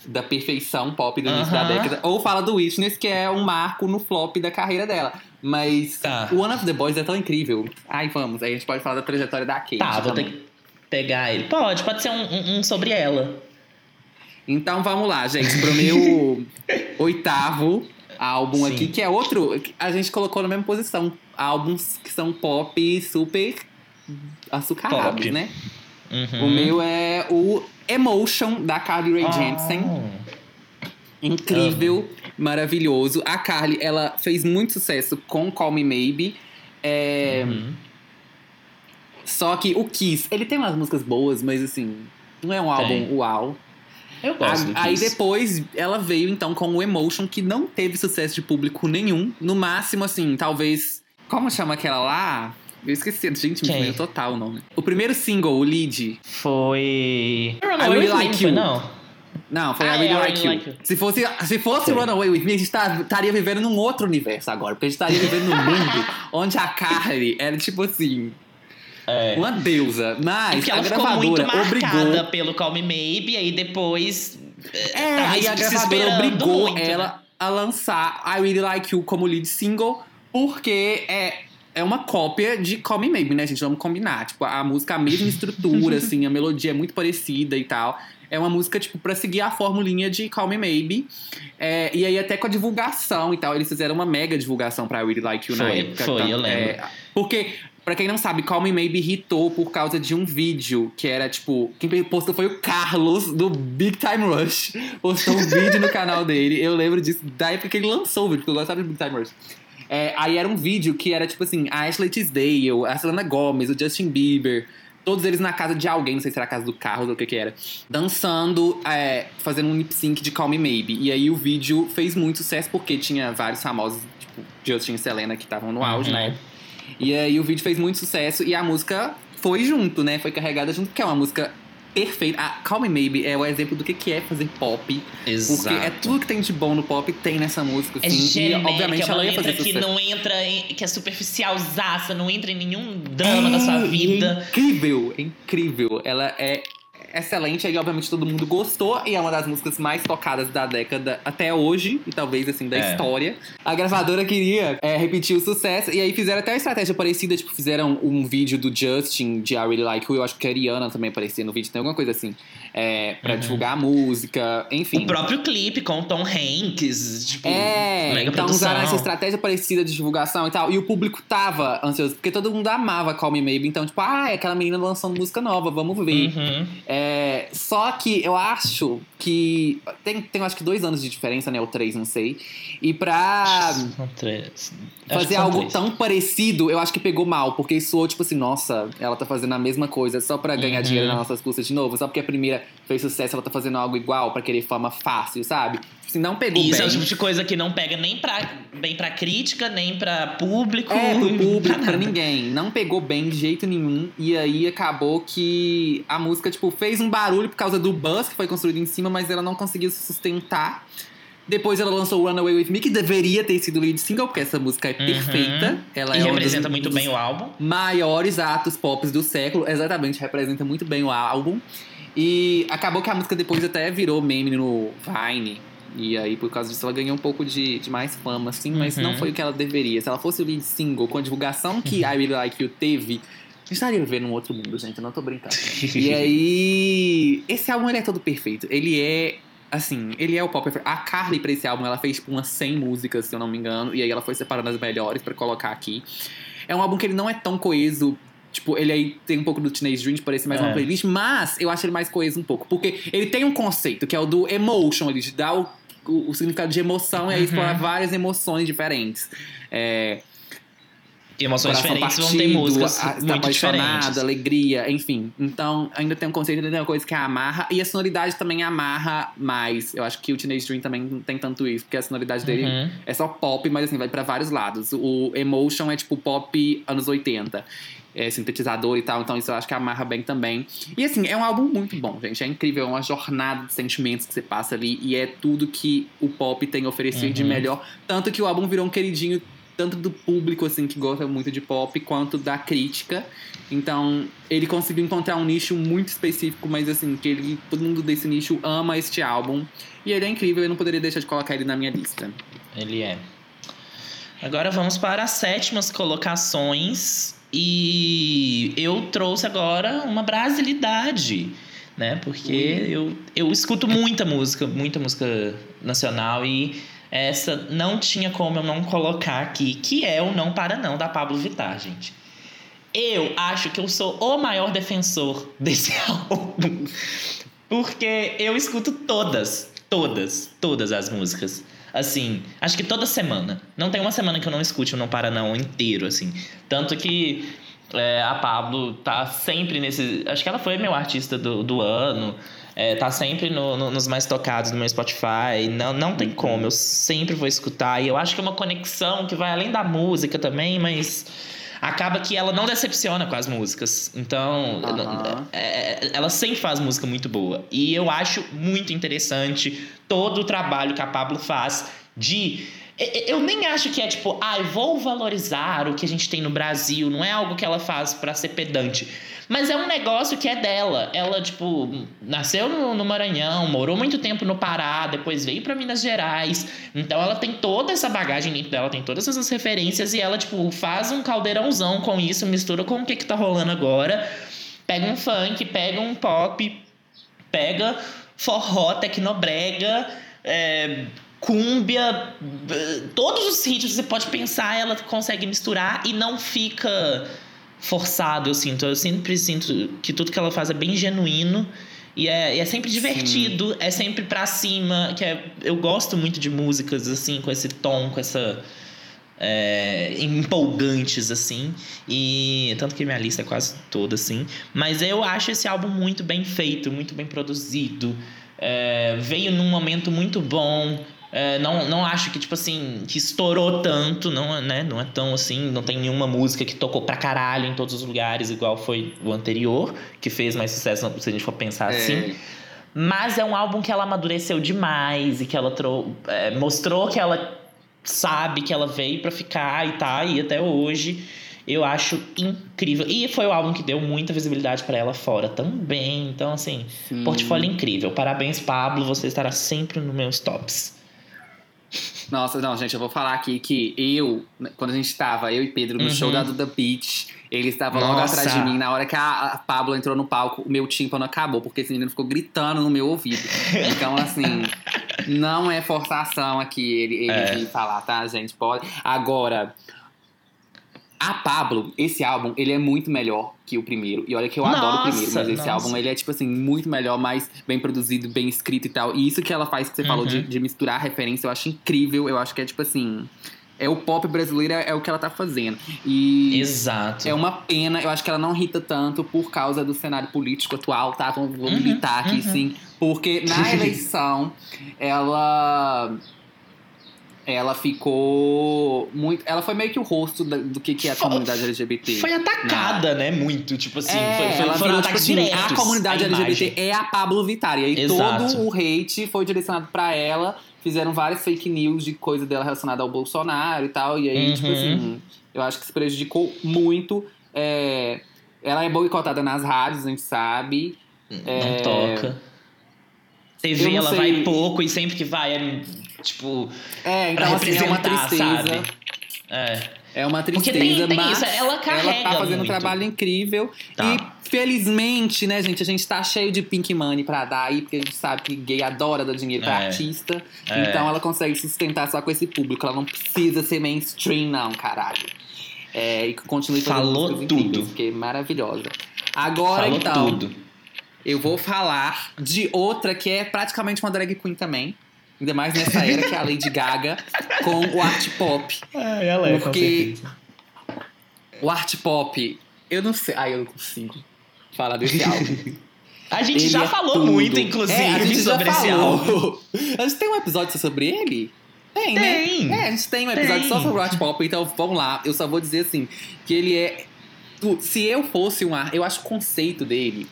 da perfeição pop do início da Aham. década, ou fala do Witness, que é um marco no flop da carreira dela. Mas Tá. o One of the Boys é tão incrível. Ai, vamos, aí a gente pode falar da trajetória da Kate. Tá, vou ter também. que pegar ele. Pode, pode ser um, um- um sobre ela. Então vamos lá, gente, pro meu oitavo álbum Sim. aqui, que é outro. A gente colocou na mesma posição. Álbuns que são pop super açucarados, Pop. né? Uhum. O meu é o Emotion, da Carly Rae Jepsen. Ah. Incrível, maravilhoso. A Carly, ela fez muito sucesso com Call Me Maybe. É, Uhum. Só que o Kiss, ele tem umas músicas boas, mas assim, não é um álbum Tem. uau. Eu gosto A- Aí Kiss. depois ela veio então com o Emotion, que não teve sucesso de público nenhum. No máximo, assim, talvez. Como chama aquela lá? Eu esqueci, gente, me sumiu total o nome. O primeiro single, o lead. Foi. I Really Like não foi, You. não. Não, foi Ah, I Really é, I Like Really You. Like You. Se fosse, se fosse. Runaway With Me, a gente tá- estaria vivendo num outro universo agora. Porque a gente estaria vivendo num mundo onde a Carly era tipo assim, É. uma deusa. Mas Porque a ela ficou muito gravadora marcada obrigou. pelo Call Me Maybe, aí depois. É, tava aí a gravadora obrigou muito, né? ela a lançar I Really Like You como lead single, porque é, é uma cópia de Call Me Maybe, né, gente? Vamos combinar. Tipo, a música, a mesma estrutura, assim, a melodia é muito parecida e tal. É uma música, tipo, pra seguir a formulinha de Call Me Maybe. É, e aí, até com a divulgação e tal, eles fizeram uma mega divulgação pra I Really Like You na Foi, época. foi, Tanto- eu lembro. é, porque, pra quem não sabe, Call Me Maybe hitou por causa de um vídeo que era, tipo... Quem postou foi o Carlos, do Big Time Rush. Postou um vídeo no canal dele. Eu lembro disso da época que ele lançou o vídeo, porque eu gostava de Big Time Rush. É, aí era um vídeo que era, tipo assim, a Ashley Tisdale, a Selena Gomez, o Justin Bieber... Todos eles na casa de alguém, não sei se era a casa do Carlos ou o que que era. Dançando, é, fazendo um lip sync de Call Me Maybe. E aí o vídeo fez muito sucesso porque tinha vários famosos, tipo Justin e Selena, que estavam no auge Uhum. na época. E aí o vídeo fez muito sucesso e a música foi junto, né? Foi carregada junto, porque é uma música perfeita. A Call Me Maybe é o exemplo do que que é fazer pop. Exato. Porque é tudo que tem de bom no pop tem nessa música, É assim. e genérica, obviamente é uma ela ia fazer letra que sucesso. não entra em, que é superficialzaça, não entra em nenhum drama da sua É, vida. É incrível, é incrível. Ela é excelente, aí obviamente todo mundo gostou e é uma das músicas mais tocadas da década até hoje e talvez assim da É. história. A gravadora queria é, repetir o sucesso e aí fizeram até uma estratégia parecida, tipo fizeram um vídeo do Justin de I Really Like You, eu acho que a Ariana também aparecia no vídeo, tem alguma coisa assim, é, pra Uhum. divulgar a música, enfim. O próprio clipe com o Tom Hanks, tipo, É, mega então produção. usaram essa estratégia parecida de divulgação e tal. E o público tava ansioso, porque todo mundo amava Call Me Maybe. Então, tipo, ah, é aquela menina lançando música nova, vamos ver. Uhum. É, só que eu acho que. Tem, tem acho que dois anos de diferença, né? Ou três, não sei. E pra São três. Fazer algo três. tão parecido, eu acho que pegou mal. Porque soou tipo assim, nossa, ela tá fazendo a mesma coisa só pra ganhar Uhum. dinheiro nas nossas custas de novo. Só porque a primeira fez sucesso, ela tá fazendo algo igual pra querer fama fácil, sabe? Tipo Assim, não pegou Isso bem. é o tipo de coisa que não pega nem pra, bem pra crítica, nem pra público. É, pro público, pra pra ninguém. Não pegou bem de jeito nenhum. E aí acabou que a música, tipo, fez um barulho por causa do buzz que foi construído em cima, mas ela não conseguiu se sustentar. Depois ela lançou Runaway With Me, que deveria ter sido lead single, porque essa música é Uhum. perfeita. Ela E é um representa dos, muito bem o álbum. maiores atos pop do século. Exatamente, representa muito bem o álbum. E acabou que a música depois até virou meme no Vine. E aí, por causa disso, ela ganhou um pouco de, de mais fama, assim, mas Uhum. não foi o que ela deveria. Se ela fosse o lead single com a divulgação que Uhum. I Really Like You teve, estaria vivendo um outro mundo, gente. Eu não tô brincando. e aí, esse álbum ele é todo perfeito. Ele é. Assim, ele é o pop. A Carly, pra esse álbum, ela fez tipo umas 100 músicas, se eu não me engano. E aí ela foi separando as melhores pra colocar aqui. É um álbum que ele não é tão coeso. Tipo, ele aí tem um pouco do Teenage Dream, parece mais É. uma playlist, mas eu acho ele mais coeso um pouco. Porque ele tem um conceito, que é o do emotion, ele dá o, o, o significado de emoção e aí Uhum. explora várias emoções diferentes. É, Emoções coração diferentes vão partido, ter músicas a- muito apaixonado, diferentes. alegria, enfim. Então, ainda tem um conceito, ainda tem uma coisa que amarra. E a sonoridade também amarra mais. Eu acho que o Teenage Dream também não tem tanto isso, porque a sonoridade dele Uhum. é só pop, mas assim, vai pra vários lados. O Emotion é tipo pop anos 80. É sintetizador e tal, então isso eu acho que amarra bem também. E assim, é um álbum muito bom, gente. É incrível, é uma jornada de sentimentos que você passa ali. E é tudo que o pop tem a oferecer de Uhum. melhor. Tanto que o álbum virou um queridinho tanto do público, assim, que gosta muito de pop, quanto da crítica. Então, ele conseguiu encontrar um nicho muito específico, mas assim, que ele, todo mundo desse nicho ama este álbum. E ele é incrível, eu não poderia deixar de colocar ele na minha lista. Ele é. Agora vamos para as sétimas colocações. E eu trouxe agora uma brasilidade, né? Porque eu, eu escuto muita música, muita música nacional e essa não tinha como eu não colocar aqui, que é o Não Para Não da Pablo Vittar, gente. Eu acho que eu sou o maior defensor desse álbum. Porque eu escuto todas, todas, todas as músicas. Assim, acho que toda semana. Não tem uma semana que eu não escute o Não Para Não inteiro, assim. Tanto que É, a Pablo tá sempre nesse. Acho que ela foi meu artista do, do ano. É, tá sempre no, no, nos mais tocados no meu Spotify. Não, não tem como, eu sempre vou escutar. E eu acho que é uma conexão que vai além da música também, mas acaba que ela não decepciona com as músicas. Então, Aham. é, ela sempre faz música muito boa. E eu acho muito interessante todo o trabalho que a Pablo faz de. Eu nem acho que é tipo, ai, vou valorizar o que a gente tem no Brasil. Não é algo que ela faz pra ser pedante. Mas é um negócio que é dela. Ela, tipo, nasceu no, Maranhão, morou muito tempo no Pará, depois veio pra Minas Gerais. Então ela tem toda essa bagagem dentro dela, tem todas essas referências e ela, tipo, faz um caldeirãozão com isso, mistura com o que, que tá rolando agora. Pega um funk, pega um pop, pega forró, tecnobrega, é, cúmbia, b- todos os ritmos que você pode pensar, ela consegue misturar e não fica forçado, eu sinto. Eu sempre sinto que tudo que ela faz é bem genuíno. E é, e é sempre divertido, é sempre pra cima. Que é, eu gosto muito de músicas, assim, com esse tom, com essa. é, empolgantes, assim. E tanto que minha lista é quase toda, assim. Mas eu acho esse álbum muito bem feito, muito bem produzido. É, veio num momento muito bom. É, não, não acho que, tipo assim, que estourou tanto, não, é, né? Não é tão assim, não tem nenhuma música que tocou pra caralho em todos os lugares, igual foi o anterior, que fez mais sucesso, se a gente for pensar É. assim. Mas é um álbum que ela amadureceu demais e que ela trou é, mostrou que ela sabe que ela veio pra ficar e tá aí até hoje. Eu acho incrível. E foi o álbum que deu muita visibilidade pra ela fora também. Então, assim, Sim. portfólio incrível. Parabéns, Pablo. Você estará sempre nos meus tops. Nossa, não, gente, eu vou falar aqui que eu, quando a gente tava, eu e Pedro, no Uhum. show da Duda Beach, ele estava logo atrás de mim. Na hora que a, a Pablo entrou no palco, o meu tímpano acabou, porque esse menino ficou gritando no meu ouvido. Então, assim, não é forçação aqui ele, ele É. falar, tá, gente? Pode. Agora, a Pablo, esse álbum, ele é muito melhor que o primeiro. E olha que eu adoro o primeiro, Nossa, mas esse nossa. álbum, ele é, tipo assim, muito melhor, mais bem produzido, bem escrito e tal. E isso que ela faz, que você falou Uhum. de, de misturar referência, eu acho incrível. Eu acho que é, tipo assim... É o pop brasileiro, é, é o que ela tá fazendo. E... Exato. É uma pena, eu acho que ela não irrita tanto por causa do cenário político atual, tá? Vou, vou Uhum, militar aqui, uhum. sim. Porque na eleição, ela. Ela ficou muito. Ela foi meio que o rosto da- do que, que é a Foi- comunidade LGBT. Foi atacada, né? Muito. Tipo assim, É, foi, foi, ela foram tipo assim, diretos. A comunidade à LGBT imagem. é a Pablo Vittar. E aí Exato. todo o hate foi direcionado pra ela. Fizeram várias fake news de coisa dela relacionada ao Bolsonaro e tal. E aí, tipo Uhum. assim, eu acho que se prejudicou muito. É, ela é boicotada nas rádios, a gente sabe. Não É, toca. Você vê, ela sei. vai pouco e sempre que vai é, tipo, É, pra então assim, é uma representar, tristeza. sabe? É. É uma tristeza, tem- tem mas isso, ela carrega tá fazendo um muito. trabalho incrível. Tá. E felizmente, né, gente, a gente tá cheio de pink money pra dar aí, porque a gente sabe que gay adora dar dinheiro pra É. artista. É. Então ela consegue sustentar só com esse público. Ela não precisa ser mainstream, não, caralho. É, e que continue fazendo Falou tudo. porque é maravilhosa. Agora, Falou então, tudo. eu vou falar de outra que é praticamente uma drag queen também. Ainda mais nessa era que é a Lady Gaga com o art pop. Ah, ela é, Porque- O art pop, eu não sei. Ai, eu não consigo falar desse álbum. A gente Ele já é falou tudo. muito, inclusive, É, a gente já sobre esse álbum. A gente tem um episódio só sobre ele? Tem, né? Tem. É, a gente tem um episódio Tem. só sobre o art pop, então vamos lá. Eu só vou dizer assim, que ele é... Se eu fosse um ar, eu acho o conceito dele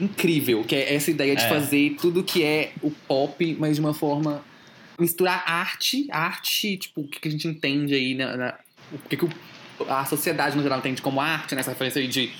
incrível, que é essa ideia de É. fazer tudo que é o pop, mas de uma forma misturar arte, arte, tipo, o que a gente entende aí na, na- o que, que a sociedade no geral entende como arte, nessa referência aí de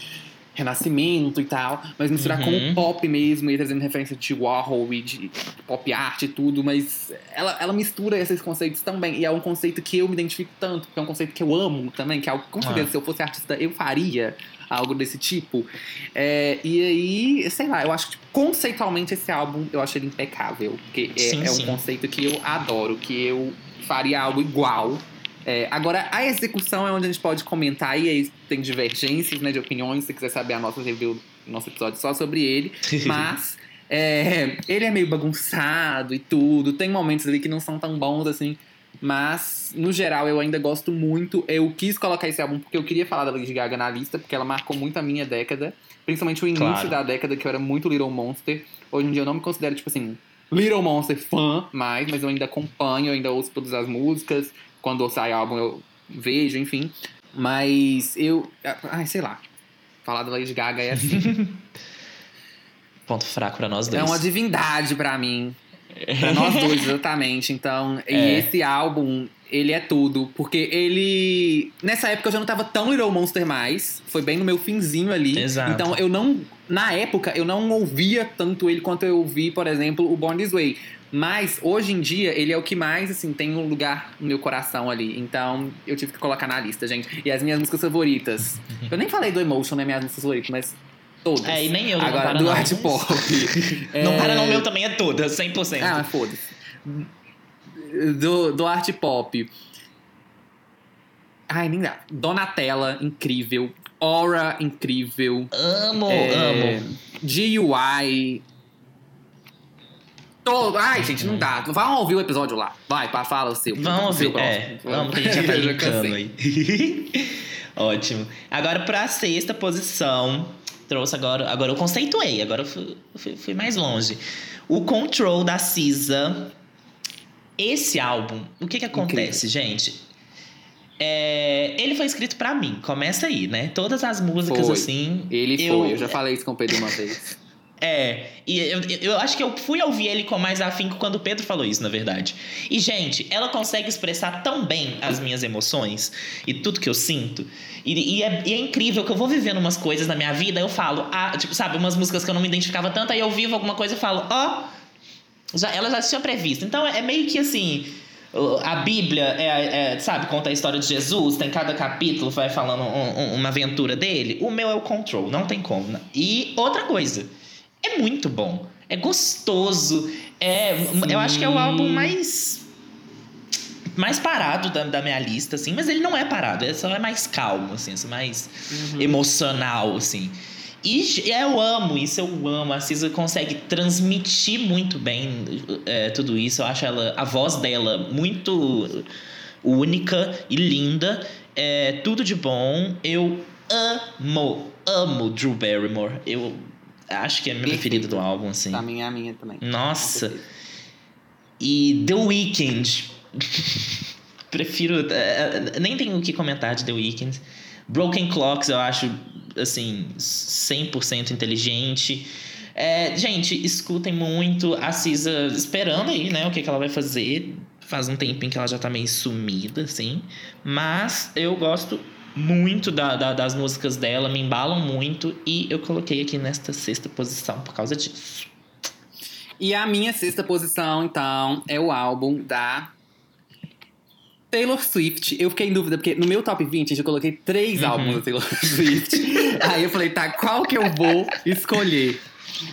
renascimento e tal, mas misturar com Uhum. o pop mesmo, e trazendo referência de Warhol e de pop art e tudo, mas ela, ela mistura esses conceitos também, e é um conceito que eu me identifico tanto, porque é um conceito que eu amo também, que é algo que com certeza Ah. se eu fosse artista eu faria algo desse tipo. É, e aí, sei lá, eu acho que tipo, conceitualmente esse álbum eu acho ele impecável, porque é, Sim, é um sim. conceito que eu adoro, que eu faria algo igual. É, agora, a execução é onde a gente pode comentar, e aí tem divergências né, de opiniões, se você quiser saber a nossa review, nosso episódio só sobre ele. Mas é, ele é meio bagunçado e tudo. Tem momentos ali que não são tão bons assim. Mas, no geral, eu ainda gosto muito. Eu quis colocar esse álbum porque eu queria falar da Lady Gaga na lista, porque ela marcou muito a minha década. Principalmente o início Claro. da década, que eu era muito Little Monster. Hoje em dia eu não me considero, tipo assim, Little Monster fã mais, mas eu ainda acompanho, eu ainda ouço todas as músicas. Quando sai álbum eu vejo, enfim. Mas eu. Ai, sei lá. Falar da Lady Gaga é assim. Ponto fraco pra nós dois. é uma divindade pra mim. Pra nós dois, exatamente. Então, e É. esse álbum, ele é tudo. Porque ele. Nessa época eu já não tava tão Little Monster mais. Foi bem no meu finzinho ali. Exato. Então eu não. Na época, eu não ouvia tanto ele quanto eu ouvi, por exemplo, o Born This Way. Mas hoje em dia, ele é o que mais, assim, tem um lugar no meu coração ali. Então, eu tive que colocar na lista, gente. E as minhas músicas favoritas. Eu nem falei do Emotion, né? Minhas músicas favoritas, mas todas. É, e nem eu, não Agora, para do não, art pop. Não É, para não, meu também é toda, 100%. Ah, mas foda-se. Do, do art pop. Ai, nem dá. Donatella, incrível. Aura, incrível. amo, É, amo. GUI. Todo... Ai, gente, não dá. Vão ouvir o episódio lá. Vai, pá, fala o seu. Vamos Seu ver. É, próximo. vamos que a gente já tá aí. Ótimo. Agora pra sexta posição. Trouxe agora. Agora eu conceituei, agora eu fui, fui- fui mais longe. O Control da Cisa. Esse álbum, o que que acontece, gente? É, ele foi escrito pra mim, começa aí, né? Todas as músicas Foi. assim. Ele eu, foi, eu já falei isso com o Pedro uma vez. É, e eu, eu acho que eu fui ouvir ele com mais afinco quando o Pedro falou isso, na verdade. E, gente, ela consegue expressar tão bem as minhas emoções e tudo que eu sinto. E, e é, e é incrível que eu vou vivendo umas coisas na minha vida, eu falo, ah, tipo, sabe, umas músicas que eu não me identificava tanto, aí eu vivo alguma coisa e falo, ó, já, ela já tinha previsto. Então é meio que assim. A Bíblia, é, é, sabe, conta a história de Jesus, tem cada capítulo, vai falando um- um- uma aventura dele. O meu é o Control, não tem como. né? E outra coisa, é muito bom. É gostoso. É, eu acho que é o álbum mais. Mais parado da, da minha lista, assim, mas ele não é parado, é só é mais calmo, assim, é mais emocional, assim. E eu amo isso, eu amo. A Cisa consegue transmitir muito bem é, tudo isso. Eu acho ela, a voz dela muito única e linda. É tudo de bom. Eu amo, amo Drew Barrymore. Eu acho que é a minha preferida do álbum, assim. Também é a minha também. Nossa. E The Weeknd. Prefiro. é, nem tenho o que comentar de The Weeknd. Broken Clocks eu acho, assim, 100% inteligente. É, gente, escutem muito a Cisa esperando aí, né? O que, que ela vai fazer. Faz um tempinho que ela já tá meio sumida, assim. Mas eu gosto muito da- da- das músicas dela, me embalam muito. E eu coloquei aqui nesta sexta posição por causa disso. E a minha sexta posição, então, é o álbum da Taylor Swift. Eu fiquei em dúvida, porque no meu top 20 eu coloquei três Uhum. álbuns da Taylor Swift. aí eu falei, tá, qual que eu vou escolher?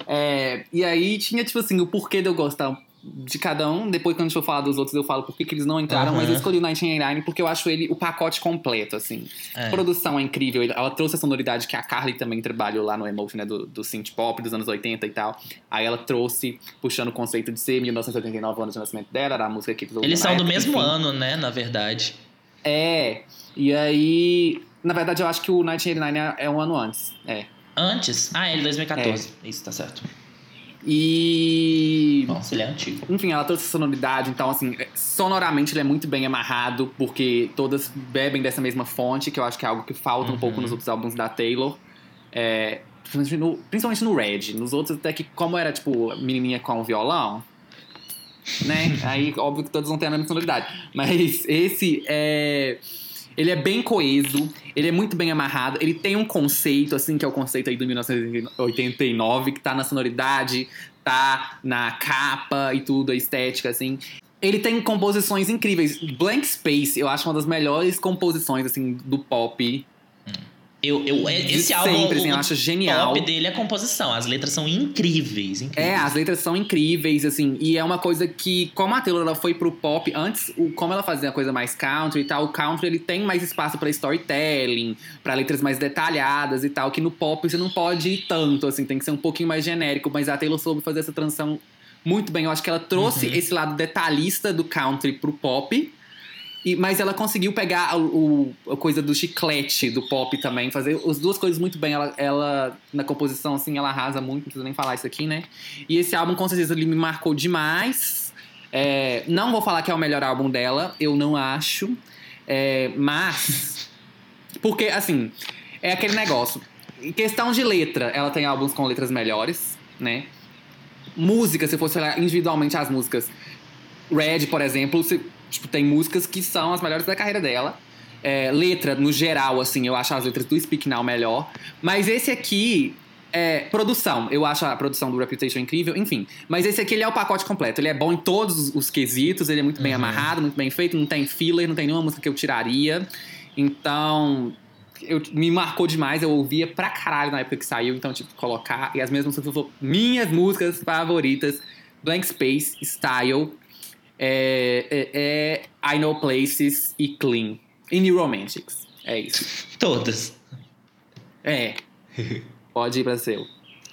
É, e aí tinha, tipo assim, o porquê de eu gostar de cada um. Depois, quando a gente for falar dos outros, eu falo por que eles não entraram. Aham. Mas eu escolhi o 1989 porque eu acho ele o pacote completo, assim. É. A produção é incrível. Ela trouxe a sonoridade que a Carly também trabalhou lá no Emotion, né? Do, do synth pop dos anos 80 e tal. Aí ela trouxe, puxando o conceito de ser 1989, o ano de nascimento dela, era a música que Eles são do mesmo ano. ano, né? Na verdade. É. E aí. Na verdade, eu acho que o 1989 é, é um ano antes. É. Antes? Ah, ele 2014. Isso, tá certo. E. Nossa, ele é antigo. Enfim, ela trouxe sonoridade, então, assim, sonoramente ele é muito bem amarrado, porque todas bebem dessa mesma fonte, que eu acho que é algo que falta um Uhum. pouco nos outros álbuns da Taylor. É, principalmente, no, principalmente no Red. Nos outros, até que, como era, tipo, menininha com o violão, né? Aí, óbvio que todos vão ter a mesma sonoridade. Mas esse é. Ele é bem coeso, ele é muito bem amarrado, ele tem um conceito, assim, que é o conceito aí do 1989, que tá na sonoridade, tá na capa e tudo, a estética, assim. Ele tem composições incríveis. Blank Space, eu acho uma das melhores composições, assim, do pop. Eu, eu, é- esse álbum, sempre, assim, o eu acho genial. top dele é a composição. As letras são incríveis, incríveis. É, as letras são incríveis, assim, e é uma coisa que, como a Taylor ela foi pro pop, antes, o, como ela fazia a coisa mais country e tal, o country ele tem mais espaço pra storytelling, pra letras mais detalhadas e tal, que no pop você não pode ir tanto, assim, tem que ser um pouquinho mais genérico, mas a Taylor soube fazer essa transição muito bem. Eu acho que ela trouxe Uhum. esse lado detalhista do country pro pop, E, mas ela conseguiu pegar o, a coisa do chiclete do pop também, fazer as duas coisas muito bem. Ela, ela, na composição, assim, ela arrasa muito, não precisa nem falar isso aqui, né? E esse álbum, com certeza, ele me marcou demais. É, não vou falar que é o melhor álbum dela, eu não acho. É, mas. Porque, assim, é aquele negócio. Em questão de letra, ela tem álbuns com letras melhores, né? Música, se fosse olhar individualmente as músicas. Red, por exemplo, se- tipo, tem músicas que são as melhores da carreira dela. É, letra, no geral, assim, eu acho as letras do Speak Now melhor. Mas esse aqui é produção. Eu acho a produção do Reputation incrível, enfim. Mas esse aqui ele é o pacote completo. Ele é bom em todos os- os quesitos, ele é muito bem Uhum. amarrado, muito bem feito, não tem filler, não tem nenhuma música que eu tiraria. Então, eu, me marcou demais, eu ouvia pra caralho na época que saiu, então, tipo, colocar. E as minhas músicas minhas músicas favoritas: Blank Space, Style, é, é- é I Know Places e Clean. E New Romantics. É isso. Todas. É. Pode ir pra seu.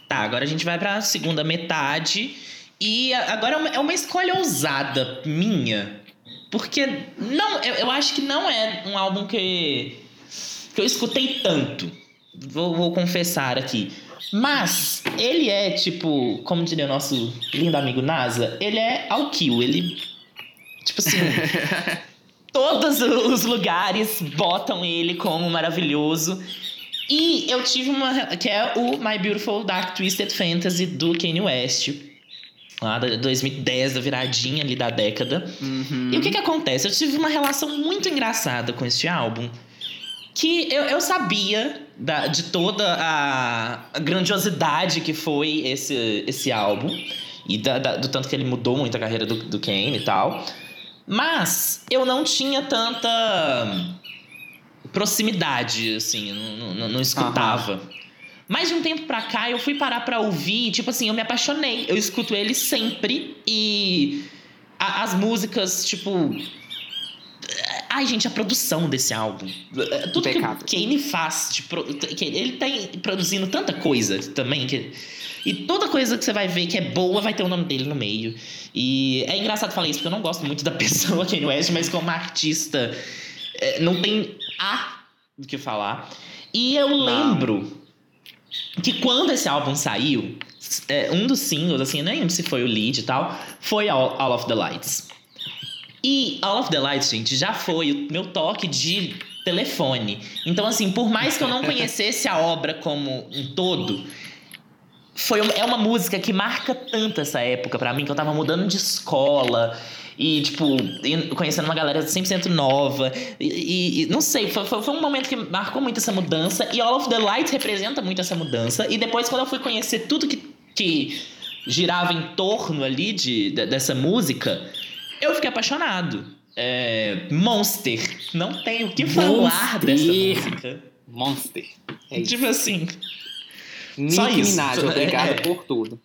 Tá, agora a gente vai pra segunda metade. E agora é uma, é uma escolha ousada minha. Porque não, eu, eu acho que não é um álbum que, que eu escutei tanto. Vou, vou confessar aqui. Mas ele é tipo, como diria o nosso lindo amigo NASA, ele é ao kill. Ele. Tipo assim. todos os lugares botam ele como maravilhoso. E eu tive uma. que é o My Beautiful Dark Twisted Fantasy do Kanye West. Lá de 2010, da viradinha ali da década. Uhum. E o que que acontece? Eu tive uma relação muito engraçada com este álbum. Que eu, eu sabia da- de toda a, a grandiosidade que foi esse, esse álbum. E da- da- do tanto que ele mudou muito a carreira do, do Kane e tal. Mas eu não tinha tanta proximidade, assim, não, não, não escutava. Mas de um tempo pra cá eu fui parar pra ouvir, e, tipo assim, eu me apaixonei. Eu escuto ele sempre e a- as músicas, tipo. Ai, gente, a produção desse álbum. Tudo que Impecável. o Kane faz. Que ele tá produzindo tanta coisa também. Que, e toda coisa que você vai ver que é boa vai ter o nome dele no meio. E é engraçado falar isso, porque eu não gosto muito da pessoa Kanye West, mas como artista, é, não tem a do que falar. E eu lembro que quando esse álbum saiu, é, um dos singles, assim, eu nem lembro se foi o lead e tal, foi All, All of the Lights. E All of the Lights, gente, já foi o meu toque de telefone. Então, assim, por mais que eu não conhecesse a obra como um todo, foi, um- é uma música que marca tanto essa época pra mim, que eu tava mudando de escola. E, tipo, conhecendo uma galera 100% nova. E, e- não sei, foi, foi, um momento que marcou muito essa mudança. E All of the Lights representa muito essa mudança. E depois, quando eu fui conhecer tudo que, que girava em torno ali de, de- dessa música, eu fiquei apaixonado. É, Monster. Não tenho o que falar Monster. dessa música. Monster. É. Tipo assim. Só Nicki isso. Minaj, obrigado É. por tudo.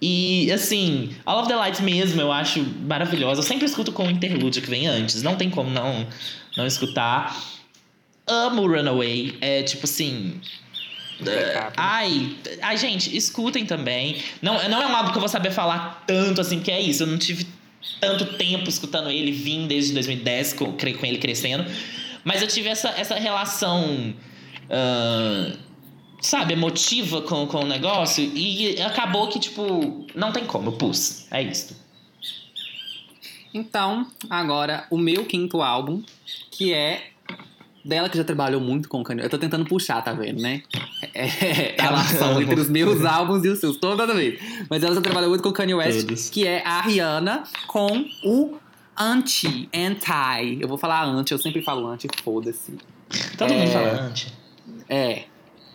E assim, All of the Lights mesmo eu acho maravilhosa. Eu sempre escuto com o interlúdio que vem antes. Não tem como não, não escutar. Amo Runaway. É tipo assim. Impecável. Ai, ai, gente, escutem também. Não, não é um álbum que eu vou saber falar tanto assim, porque é isso. Eu não tive tanto tempo escutando ele, vim desde 2010 com, com ele crescendo. Mas eu tive essa, essa relação, ah, sabe, emotiva com, com o negócio. E acabou que, tipo, não tem como, pus. É isso. Então, agora, o meu quinto álbum, que é dela que já trabalhou muito com o Kanye. Eu tô tentando puxar, tá vendo, né? É, Tá relação bom. entre os meus álbuns e os seus, toda vez. Mas ela já trabalhou muito com o Kanye West, Todos. que é a Rihanna com o Anti, Anti. Eu vou falar anti, eu sempre falo anti, foda-se. Todo É. mundo fala antes. É.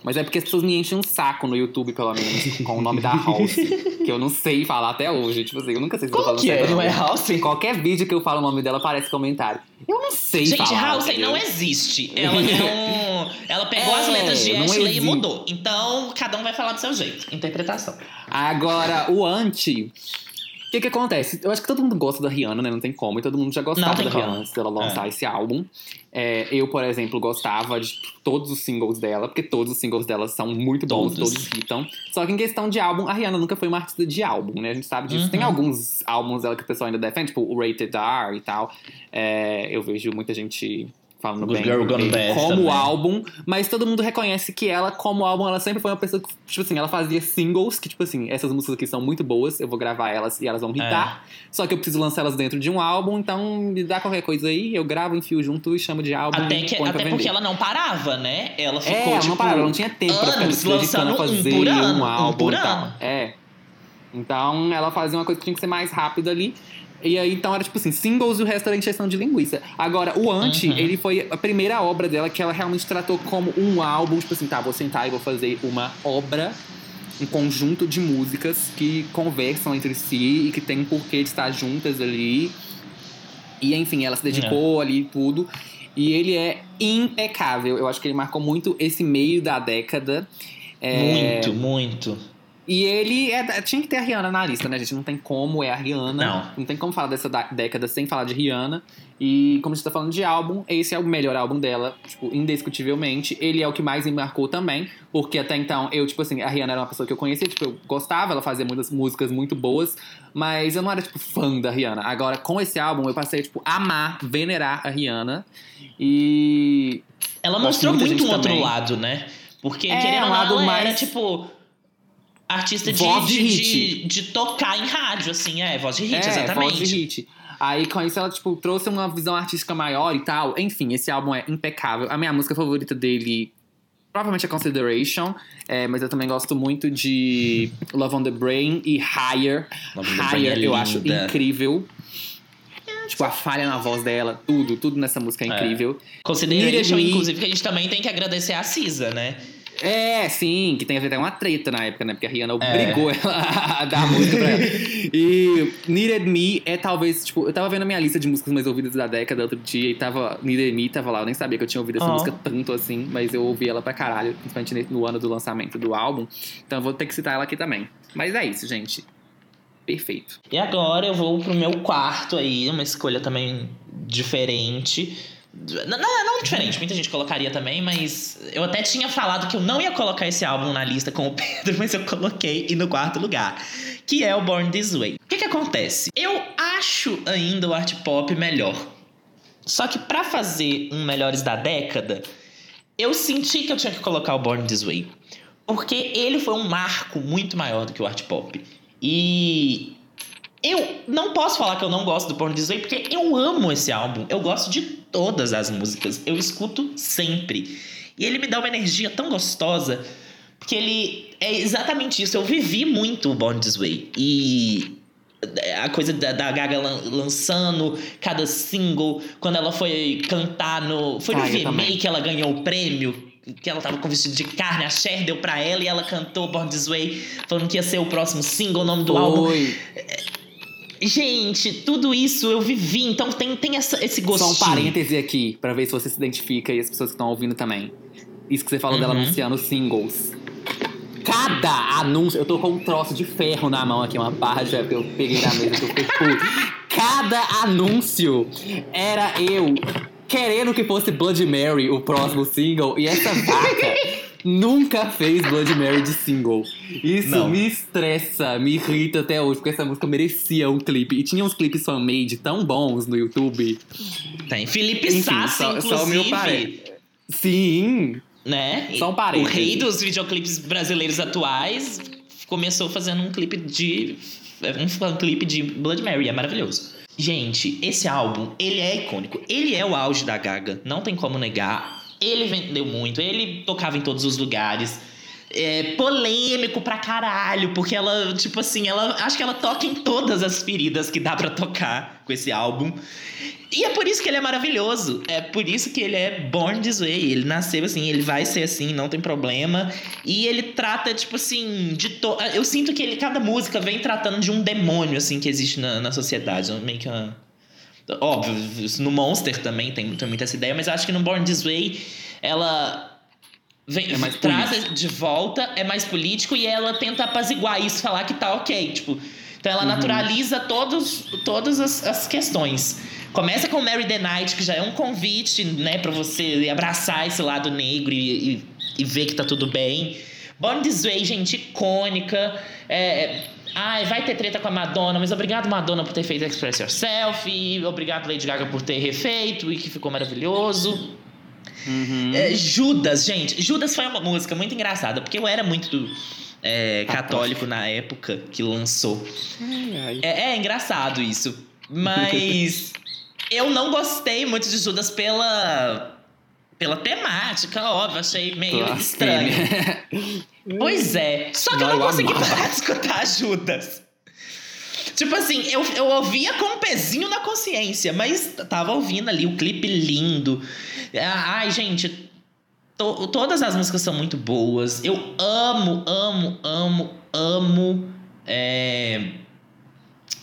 Mas é porque as pessoas me enchem um saco no YouTube, pelo menos, com o nome da House. que eu não sei falar até hoje. Tipo assim, eu nunca sei se eu tô falando que é? Não é House? Qualquer vídeo que eu falo o nome dela aparece comentário. Eu não sei Gente, falar. House entendeu? não existe. Ela não. Ela pegou as É, letras de Ashley e mudou. Então, cada um vai falar do seu jeito. Interpretação. Agora, o anti. O que que acontece? Eu acho que todo mundo gosta da Rihanna, né? Não tem como. E todo mundo já gostava da como. Rihanna antes dela lançar É. esse álbum. É, eu, por exemplo, gostava de todos os singles dela, porque todos os singles dela são muito bons, Todos. todos hitam. Só que em questão de álbum, a Rihanna nunca foi uma artista de álbum, né? A gente sabe disso. Uhum. Tem alguns álbuns dela que o pessoal ainda defende, tipo o Rated R e tal. É, eu vejo muita gente falando Good bem Girl Gone Bad como também. álbum, mas todo mundo reconhece que ela, como álbum, ela sempre foi uma pessoa que, tipo assim, ela fazia singles, que, tipo assim, essas músicas aqui são muito boas, eu vou gravar elas e elas vão hitar. É. Só que eu preciso lançar elas dentro de um álbum, então me dá qualquer coisa aí, eu gravo, enfio junto e chamo de álbum. Até, que, até porque vender. ela não parava, né? Ela ficou, É, ela tipo, não parava, não tinha tempo pra ficar anos se dedicando a lançando um fazer por ano, um um álbum por e tal. ano. É. Então ela fazia uma coisa que tinha que ser mais rápida ali. E aí, então era tipo assim, singles e o resto era encheção de linguiça. Agora, o Anti, Uhum. ele foi a primeira obra dela que ela realmente tratou como um álbum, tipo assim, tá, vou sentar e vou fazer uma obra, um conjunto de músicas que conversam entre si e que tem um porquê de estar juntas ali. E enfim, ela se dedicou ali e tudo. E ele é impecável. Eu acho que ele marcou muito esse meio da década. É, Muito, muito. E ele é- tinha que ter a Rihanna na lista, né, gente? Não tem como, é a Rihanna. Não. tem como falar dessa da- década sem falar de Rihanna. E como a gente tá falando de álbum, esse é o melhor álbum dela, tipo, indiscutivelmente. Ele é o que mais me marcou também, porque até então eu, tipo assim, a Rihanna era uma pessoa que eu conhecia, tipo, eu gostava, ela fazia muitas músicas muito boas, mas eu não era, tipo, fã da Rihanna. Agora, com esse álbum, eu passei, tipo, a amar, venerar a Rihanna. E. Ela mostrou muito um outro lado, né? Porque, É, querendo um não, lado ela mais- era, tipo, artista de, Voz de de, hit. de, de tocar em rádio, assim, é, voz de hit, é, exatamente. voz de hit. Aí com isso ela, tipo, trouxe uma visão artística maior e tal. Enfim, esse álbum é impecável. A minha música favorita dele, provavelmente é Consideration. é, mas eu também gosto muito de Love on the Brain e Higher. Love Higher é eu acho incrível. Tipo, a falha na voz dela, tudo, tudo nessa música é É. incrível. Consideration, Needed Me. inclusive, que a gente também tem que agradecer a Cisa, né? É, sim, que tem até uma treta na época, né? Porque a Rihanna É. obrigou ela a dar a música pra ela. E Needed Me é talvez, tipo, eu tava vendo a minha lista de músicas mais ouvidas da década outro dia e tava. Needed Me tava lá, eu nem sabia que eu tinha ouvido essa Oh. música tanto assim, mas eu ouvi ela pra caralho, principalmente no ano do lançamento do álbum. Então eu vou ter que citar ela aqui também. Mas é isso, gente. Perfeito. E agora eu vou pro meu quarto aí, uma escolha também diferente. Não, não, não diferente, muita gente colocaria também, mas eu até tinha falado que eu não ia colocar esse álbum na lista com o Pedro, mas eu coloquei e no quarto lugar, que é o Born This Way. O que que acontece? Eu acho ainda o art pop melhor. Só que pra fazer um melhores da década, eu senti que eu tinha que colocar o Born This Way. Porque ele foi um marco muito maior do que o art pop. E eu não posso falar que eu não gosto do Born This Way, porque eu amo esse álbum. Eu gosto de todas as músicas. Eu escuto sempre. E ele me dá uma energia tão gostosa. Porque ele é exatamente isso. Eu vivi muito o Born This Way. E a coisa da, da Gaga lan- lançando cada single, quando ela foi cantar no. Foi no Ah, VMA que ela ganhou o prêmio. Que ela tava com vestido de carne, a Cher deu pra ela e ela cantou Born This Way, falando que ia ser o próximo single, o nome do álbum. Gente, tudo isso eu vivi, então tem, tem essa, esse Só gostinho. um parêntese aqui, pra ver se você se identifica e as pessoas que estão ouvindo também. Isso que você falou dela Uhum. anunciando singles. Cada anúncio. Eu tô com um troço de ferro na mão aqui, uma barra ferro que eu peguei na mesa que eu. Cada anúncio era eu querendo que fosse Blood Mary o próximo single. E essa vaca nunca fez Blood Mary de single. Isso Não. me estressa, me irrita até hoje, porque essa música merecia um clipe. E tinha uns clipes fan-made tão bons no YouTube. Tem Felipe Enfim, Sassi, só- inclusive, só o meu pare- Sim, né? Só um O parêntese. rei dos videoclipes brasileiros atuais começou fazendo um clipe de... Um fã clipe de Blood Mary, é maravilhoso. Gente, esse álbum, ele é icônico. Ele é o auge da Gaga, não tem como negar. Ele vendeu muito, ele tocava em todos os lugares. É polêmico pra caralho, porque ela, tipo assim, ela acho que ela toca em todas as feridas que dá pra tocar com esse álbum. E é por isso que ele é maravilhoso. É por isso que ele é born this way. Ele nasceu assim, ele vai ser assim, não tem problema. E ele trata, tipo assim, de. To... Eu sinto que ele, cada música vem tratando de um demônio, assim, que existe na, na sociedade. Meio que uma. Óbvio, no Monster também tem, tem muita essa ideia, mas acho que no Born This Way ela vem, É traz político. de volta, é mais político e ela tenta apaziguar isso, falar que tá ok. Tipo, Então ela Uhum. naturaliza todos, todas as, as questões. Começa com Mary the Night, que já é um convite, né, pra você abraçar esse lado negro e, e, e ver que tá tudo bem. Born This Way, gente, icônica. É, ai, vai ter treta com a Madonna, mas obrigado, Madonna, por ter feito Express Yourself. E obrigado, Lady Gaga, por ter refeito e que ficou maravilhoso. Uhum. É, Judas, gente. Judas foi uma música muito engraçada, porque eu era muito é, católico na época que lançou. Ai, ai. É, é engraçado isso. Mas eu não gostei muito de Judas pela. Pela temática, óbvio, achei meio estranho. Blasfêmia. Pois é. Só que eu Não, consegui parar de escutar Judas. Tipo assim, eu, eu ouvia com um pezinho na consciência, mas tava ouvindo ali o clipe lindo. Ah, Ai, gente, to- todas as músicas são muito boas. Eu amo, amo, amo, amo. é,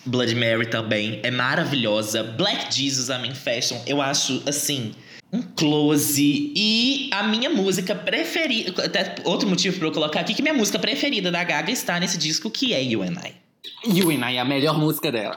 Blood Mary também. É maravilhosa. Black Jesus, I'm in Fashion, eu acho assim. Um close. E a minha música preferida. Até outro motivo pra eu colocar aqui que minha música preferida da Gaga está nesse disco, que é You and I. You and I é a melhor música dela.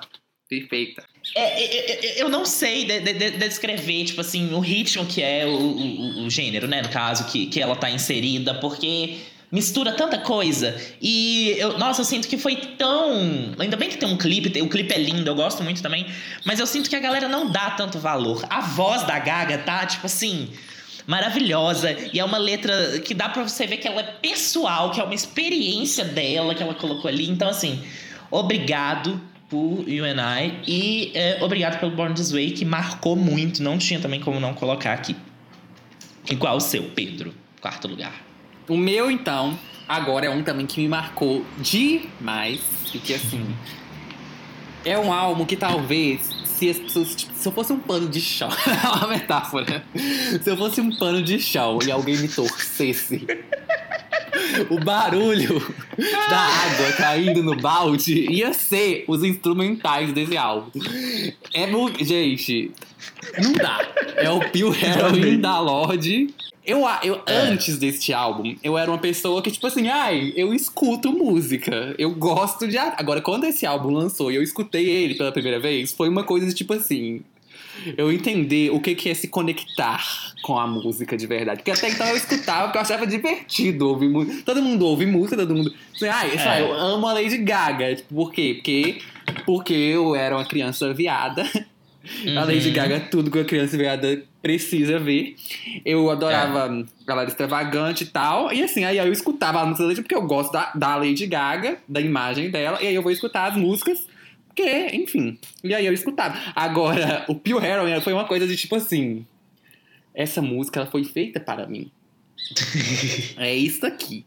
Perfeita. É, é, é, eu não sei de- de- de- descrever, tipo assim, o ritmo que é o, o, o gênero, né? No caso, que, que ela tá inserida, porque mistura tanta coisa. E, eu, nossa, eu sinto que foi tão. Ainda bem que tem um clipe, o clipe é lindo, eu gosto muito também. Mas eu sinto que a galera não dá tanto valor. A voz da Gaga tá, tipo assim. Maravilhosa, e é uma letra que dá pra você ver que ela é pessoal, que é uma experiência dela que ela colocou ali. Então, assim, obrigado por You and I e é, obrigado pelo Born This Way, que marcou muito. Não tinha também como não colocar aqui. Qual o seu, Pedro? Quarto lugar. O meu, então, agora é um também que me marcou demais. E que, assim, é um álbum que talvez, se as pessoas. tipo, se eu fosse um pano de chão. é uma metáfora. Se eu fosse um pano de chão e alguém me torcesse. O barulho da água caindo no balde ia ser os instrumentais desse álbum. É. Gente, não dá. É o Pure Heroin da Lorde. Eu, eu É. antes deste álbum, eu era uma pessoa que, tipo assim, ai, eu escuto música. Eu gosto de. Agora, quando esse álbum lançou e eu escutei ele pela primeira vez, foi uma coisa de tipo assim. Eu entender o que que é se conectar com a música de verdade. Porque até então eu escutava porque eu achava divertido ouvir música. Todo mundo ouve música, todo mundo. Assim, ai, É. eu amo a Lady Gaga. Tipo, por quê? Porque, porque eu era uma criança viada. A Lady Uhum. Gaga tudo que a criança viada precisa ver. Eu adorava ela era extravagante e tal. E assim, aí eu escutava a música da Lady porque eu gosto da, da Lady Gaga, da imagem dela. E aí eu vou escutar as músicas. Porque, enfim. E aí eu escutava. Agora, o Pure Heroin foi uma coisa de tipo assim. Essa música ela foi feita para mim. é isso aqui.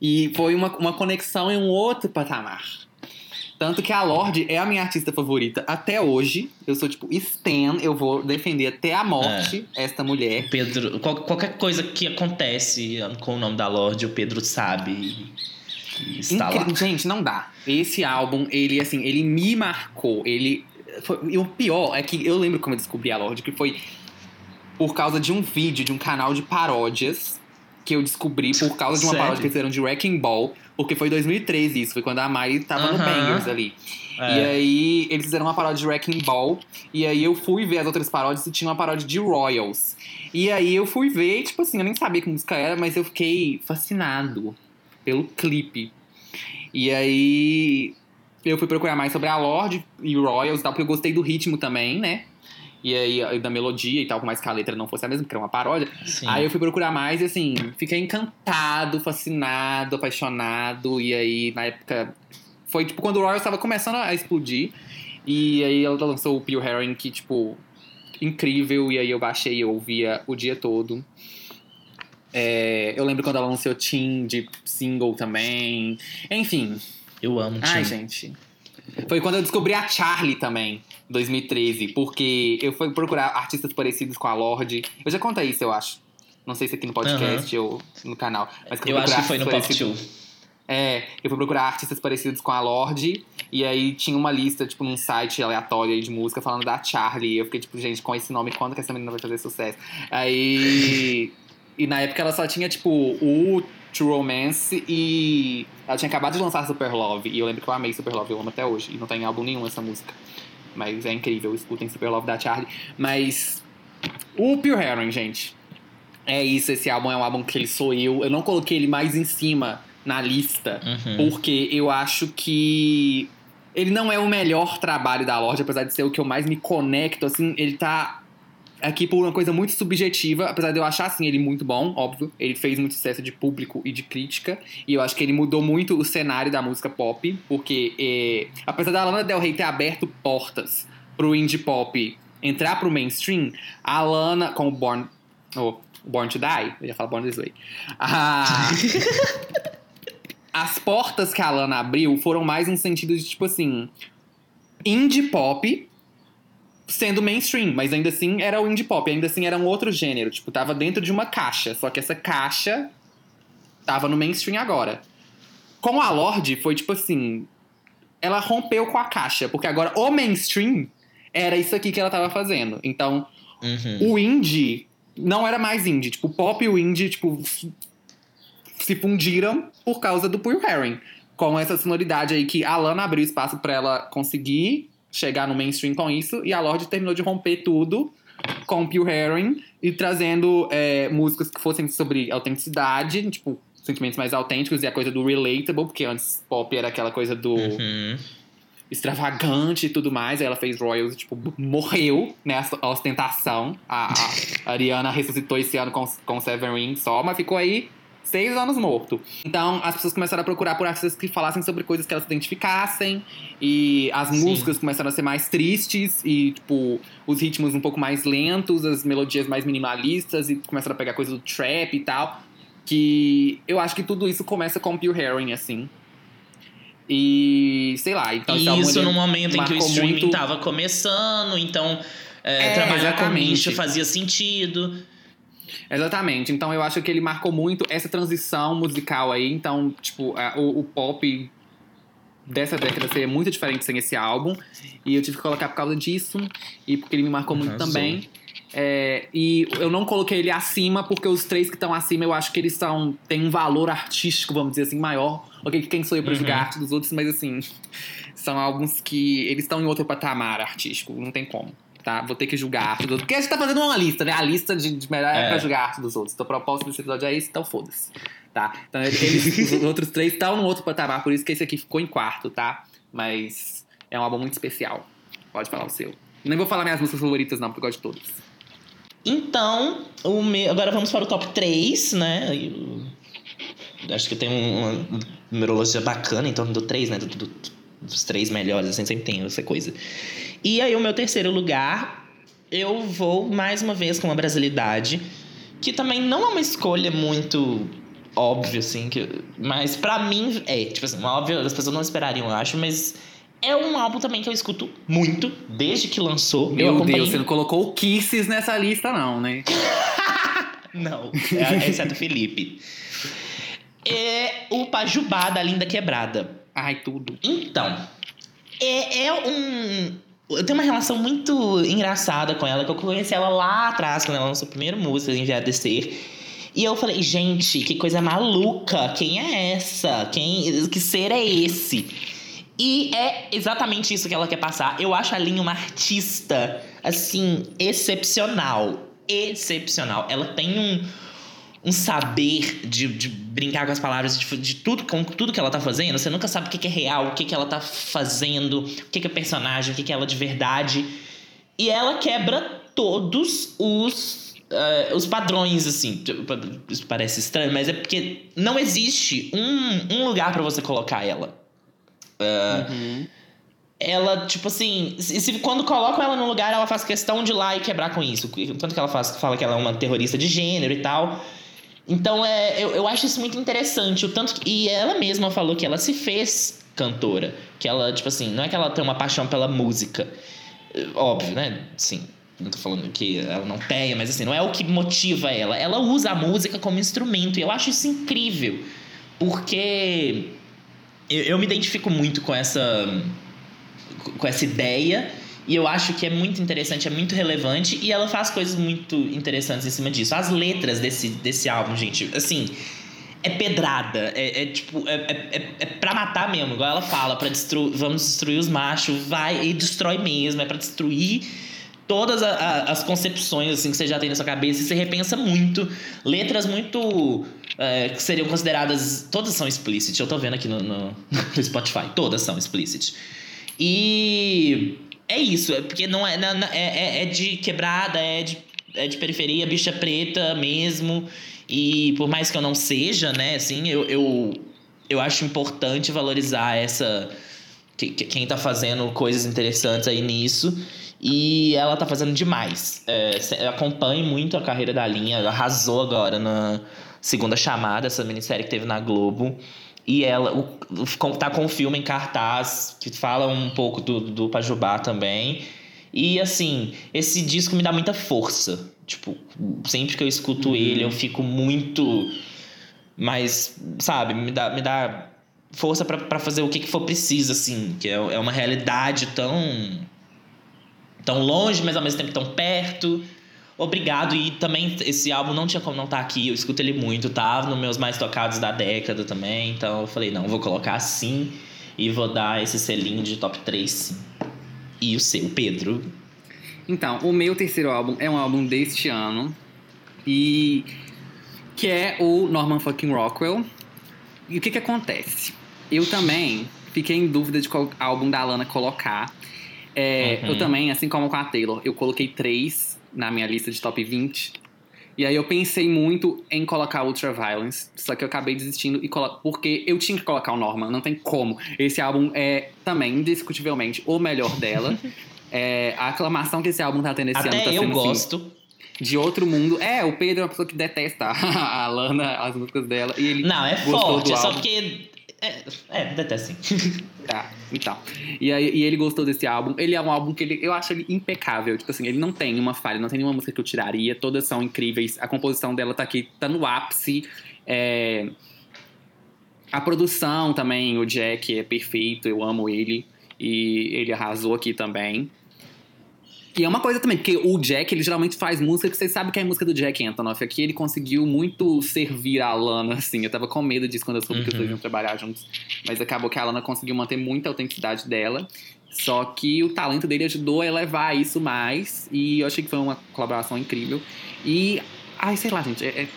E foi uma, uma conexão em um outro patamar. Tanto que a Lorde é a minha artista favorita até hoje. Eu sou, tipo, Stan. Eu vou defender até a morte esta mulher. Pedro, qual- qualquer coisa que acontece com o nome da Lorde, o Pedro sabe está lá. Incri- Gente, não dá. Esse álbum, ele, assim, ele me marcou. Ele. foi- E o pior é que eu lembro como eu descobri a Lorde, que foi por causa de um vídeo de um canal de paródias que eu descobri por causa de uma Sério? paródia que eles fizeram de Wrecking Ball. Porque foi em 2013 isso, foi quando a Mai tava no. Bangers ali. E É. aí, eles fizeram uma paródia de Wrecking Ball. E aí, eu fui ver as outras paródias e tinha uma paródia de Royals. E aí, eu fui ver, e, tipo assim, eu nem sabia que música era, mas eu fiquei fascinado pelo clipe. E aí, eu fui procurar mais sobre a Lorde e Royals e tal, porque eu gostei do ritmo também, né? E aí, da melodia e tal, por mais que a letra não fosse a mesma, porque era uma paródia. Sim. Aí eu fui procurar mais e assim, fiquei encantado, fascinado, apaixonado. E aí, na época. Foi tipo quando o Royals tava começando a explodir. E aí ela lançou o Pure Heroin, que, tipo, incrível. E aí eu baixei e ouvia o dia todo. É, eu lembro quando ela lançou Team de single também. Enfim. Eu amo Ai, Tim. gente. Foi quando eu descobri a Charlie também, 2013. Porque eu fui procurar artistas parecidos com a Lorde. Eu já contei isso, eu acho. Não sei se aqui no podcast ou no canal. Mas Eu acho que foi no Pop artistas 2. parecidos- É, eu fui procurar artistas parecidos com a Lorde. E aí tinha uma lista, tipo, num site aleatório aí de música falando da Charlie. E eu fiquei, tipo, gente, com esse nome, quando que essa menina vai fazer sucesso? Aí. E na época ela só tinha, tipo, o True Romance e ela tinha acabado de lançar Super Love. E eu lembro que eu amei Super Love, eu amo até hoje. E não tem álbum nenhum essa música. Mas é incrível, escutem Super Love da Charlie. Mas o Pure Heron, gente. É isso, esse álbum é um álbum que ele sou eu. Eu não coloquei ele mais em cima na lista, Uhum. porque eu acho que ele não é o melhor trabalho da Lorde, apesar de ser o que eu mais me conecto, assim, ele tá aqui por uma coisa muito subjetiva, apesar de eu achar, assim, ele muito bom, óbvio. Ele fez muito sucesso de público e de crítica, e eu acho que ele mudou muito o cenário da música pop, porque é, apesar da Lana Del Rey ter aberto portas pro indie pop entrar pro mainstream, a Lana, com o Born, oh, Born to Die, eu ia falar Born This Way, as portas que a Lana abriu foram mais no sentido de, tipo assim, indie pop sendo mainstream, mas ainda assim era o indie pop, ainda assim era um outro gênero, tipo, tava dentro de uma caixa, só que essa caixa tava no mainstream agora. Com a Lorde foi tipo assim, ela rompeu com a caixa, porque agora o mainstream era isso aqui que ela tava fazendo. Então, Uhum. o indie não era mais indie. Tipo, o pop e o indie, tipo, se fundiram por causa do Pure Herring. Com essa sonoridade aí que a Lana abriu espaço pra ela conseguir chegar no mainstream com isso. E a Lorde terminou de romper tudo com o Pure Herring e trazendo é, músicas que fossem sobre autenticidade, tipo, sentimentos mais autênticos e a coisa do relatable, porque antes pop era aquela coisa do Uhum. extravagante e tudo mais. Aí ela fez Royals, tipo, morreu nessa ostentação. A, a Ariana ressuscitou esse ano com, com Seven Rings só, mas ficou aí seis anos morto. Então as pessoas começaram a procurar por artistas que falassem sobre coisas que elas se identificassem. E as Sim. músicas começaram a ser mais tristes e, tipo, os ritmos um pouco mais lentos, as melodias mais minimalistas e começaram a pegar coisa do trap e tal. Que eu acho que tudo isso começa com Pure Herring, assim. E sei lá, então Isso no momento em que o streaming muito- tava começando, então é, É, trabalhar com a exatamente. nicho fazia sentido. Exatamente. Então eu acho que ele marcou muito essa transição musical aí. Então, tipo, a- o, o pop dessa década seria muito diferente sem esse álbum. E eu tive que colocar por causa disso. E porque ele me marcou muito Arrasou. também. É, e eu não coloquei ele acima, porque os três que estão acima eu acho que eles são. têm um valor artístico, vamos dizer assim, maior. Ok, quem sou eu pra Uhum. julgar arte dos outros, mas assim. São álbuns que eles estão em outro patamar artístico, não tem como. Tá? Vou ter que julgar a arte dos outros. Porque a gente tá fazendo uma lista, né? A lista de, de melhor é. É. pra julgar a arte dos outros. Então, o propósito desse episódio é esse, então foda-se. Tá? Então, eles, os outros três estão no outro patamar, por isso que esse aqui ficou em quarto, tá? Mas é um álbum muito especial. Pode falar o seu. Nem vou falar minhas músicas favoritas, não, porque eu gosto de todas. Então, o meu, agora vamos para o top 3, né? Eu, acho que tem uma numerologia bacana em torno do 3, né? Do, do- dos três melhores, assim, sempre tem essa coisa. E aí, o meu terceiro lugar, eu vou mais uma vez com uma brasilidade, que também não é uma escolha muito óbvia, assim, que, mas pra mim é, tipo assim, óbvio, as pessoas não esperariam, eu acho, mas é um álbum também que eu escuto muito, desde que lançou. eu Meu Deus, você não colocou o Kisses nessa lista, não, né? Não, é, exceto o Felipe. É o Pajubá da Linda Quebrada. Ai, tudo. Então, é, é um. Eu tenho uma relação muito engraçada com ela, que eu conheci ela lá atrás, quando ela lançou a primeira música, Enviar Descer. E eu falei, gente, que coisa maluca! Quem é essa? Quem, que ser é esse? E é exatamente isso que ela quer passar. Eu acho a Lin uma artista, assim, excepcional. Excepcional. Ela tem um, um saber de, de brincar com as palavras, de, de tudo, com tudo que ela tá fazendo. Você nunca sabe o que que é real, o que, que ela tá fazendo, o que, que é personagem, o que, que é ela de verdade. E ela quebra todos os, eh, os padrões, assim. Isso parece estranho, mas é porque não existe um, um lugar pra você colocar ela. Uhum. Ela, tipo assim, se, quando colocam ela no lugar, ela faz questão de ir lá e quebrar com isso. Tanto que ela faz, fala que ela é uma terrorista de gênero e tal. Então, é, eu, eu acho isso muito interessante. O tanto que- e ela mesma falou que ela se fez cantora. Que ela, tipo assim, não é que ela tem uma paixão pela música. É, Óbvio, né? Sim. Não tô falando que ela não tenha, mas assim, não é o que motiva ela. Ela usa a música como instrumento. E eu acho isso incrível. Porque eu, eu me identifico muito com essa com essa ideia e eu acho que é muito interessante, é muito relevante e ela faz coisas muito interessantes em cima disso. As letras desse, desse álbum, gente, assim, é pedrada. É, é tipo, é, é, é, é pra matar mesmo, igual ela fala, para destruir, vamos destruir os machos, vai e destrói mesmo, é para destruir todas a, a, as concepções assim que você já tem na sua cabeça e você repensa muito. Letras muito. É, que seriam consideradas. Todas são explicit. Eu tô vendo aqui no, no, no Spotify. Todas são explicit. E é isso, é porque não é, não, é, é, é de quebrada, é de, é de periferia, bicha preta mesmo. E por mais que eu não seja, né, assim, eu, eu, eu acho importante valorizar essa. Que, que, quem tá fazendo coisas interessantes aí nisso. E ela tá fazendo demais. É, acompanhe muito a carreira da linha. Arrasou agora na segunda chamada, essa minissérie que teve na Globo. E ela o, tá com um filme em cartaz que fala um pouco do, do Pajubá também. E assim, esse disco me dá muita força. Tipo, sempre que eu escuto uhum. ele, eu fico muito mais, sabe, me dá, me dá força para fazer o que, que for preciso, assim. Que é, é uma realidade tão tão longe, mas ao mesmo tempo tão perto. Obrigado. E também esse álbum não tinha como não estar tá aqui. Eu escuto ele muito, tá? Nos meus mais tocados da década também. Então eu falei, não, vou colocar assim e vou dar esse selinho de top 3 sim. E o seu, Pedro? Então, o meu terceiro álbum é um álbum deste ano. E. que é o Norman fucking Rockwell. E o que que acontece? Eu também fiquei em dúvida de qual álbum da Lana colocar. É, uhum. Eu também, assim como com a Taylor, eu coloquei três na minha lista de top 20. E aí eu pensei muito em colocar Ultraviolence, só que eu acabei desistindo e colo... porque eu tinha que colocar o Norman, não tem como. Esse álbum é também indiscutivelmente o melhor dela. é, a aclamação que esse álbum tá tendo esse Até ano tá eu sendo assim, gosto. Assim, de outro mundo. É, o Pedro é uma pessoa que detesta a Lana, as músicas dela. E ele Não, é forte, é só porque é, é detesto sim. Tá, então. E, aí, e ele gostou desse álbum. Ele é um álbum que ele, eu acho ele impecável. Tipo assim, ele não tem uma falha, não tem nenhuma música que eu tiraria. Todas são incríveis. A composição dela tá aqui, tá no ápice. É... A produção também, o Jack é perfeito, eu amo ele. E ele arrasou aqui também. E é uma coisa também, porque o Jack, ele geralmente faz música que você sabe que é a música do Jack Antonoff. Aqui ele conseguiu muito servir a Lana, assim. Eu tava com medo disso quando eu soube uhum. que os dois uhum. iam trabalhar juntos. Mas acabou que a Lana conseguiu manter muita autenticidade dela. Só que o talento dele ajudou a elevar isso mais. E eu achei que foi uma colaboração incrível. E. Ai, sei lá, gente. É, é...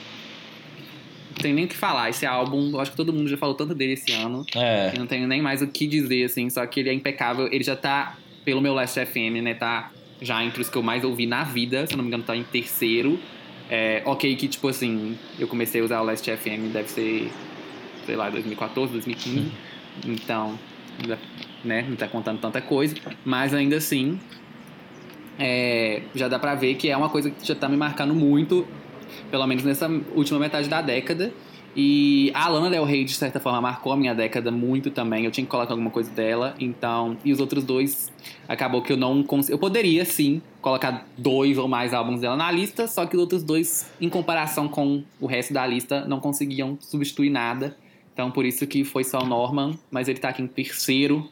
Não tem nem o que falar. Esse álbum, eu acho que todo mundo já falou tanto dele esse ano. É. Que não tenho nem mais o que dizer, assim. Só que ele é impecável. Ele já tá, pelo meu Last FM, né? Tá já entre os que eu mais ouvi na vida, se eu não me engano, tá em terceiro. É, ok, que tipo assim, eu comecei a usar o Last FM, deve ser, sei lá, 2014, 2015. Então, né, não tá contando tanta coisa. Mas ainda assim, é, já dá pra ver que é uma coisa que já tá me marcando muito, pelo menos nessa última metade da década. E a Lana Del Rey, de certa forma, marcou a minha década muito também. Eu tinha que colocar alguma coisa dela. Então, e os outros dois, acabou que eu não consegui. Eu poderia, sim, colocar dois ou mais álbuns dela na lista, só que os outros dois, em comparação com o resto da lista, não conseguiam substituir nada. Então, por isso que foi só o Norman, mas ele tá aqui em terceiro,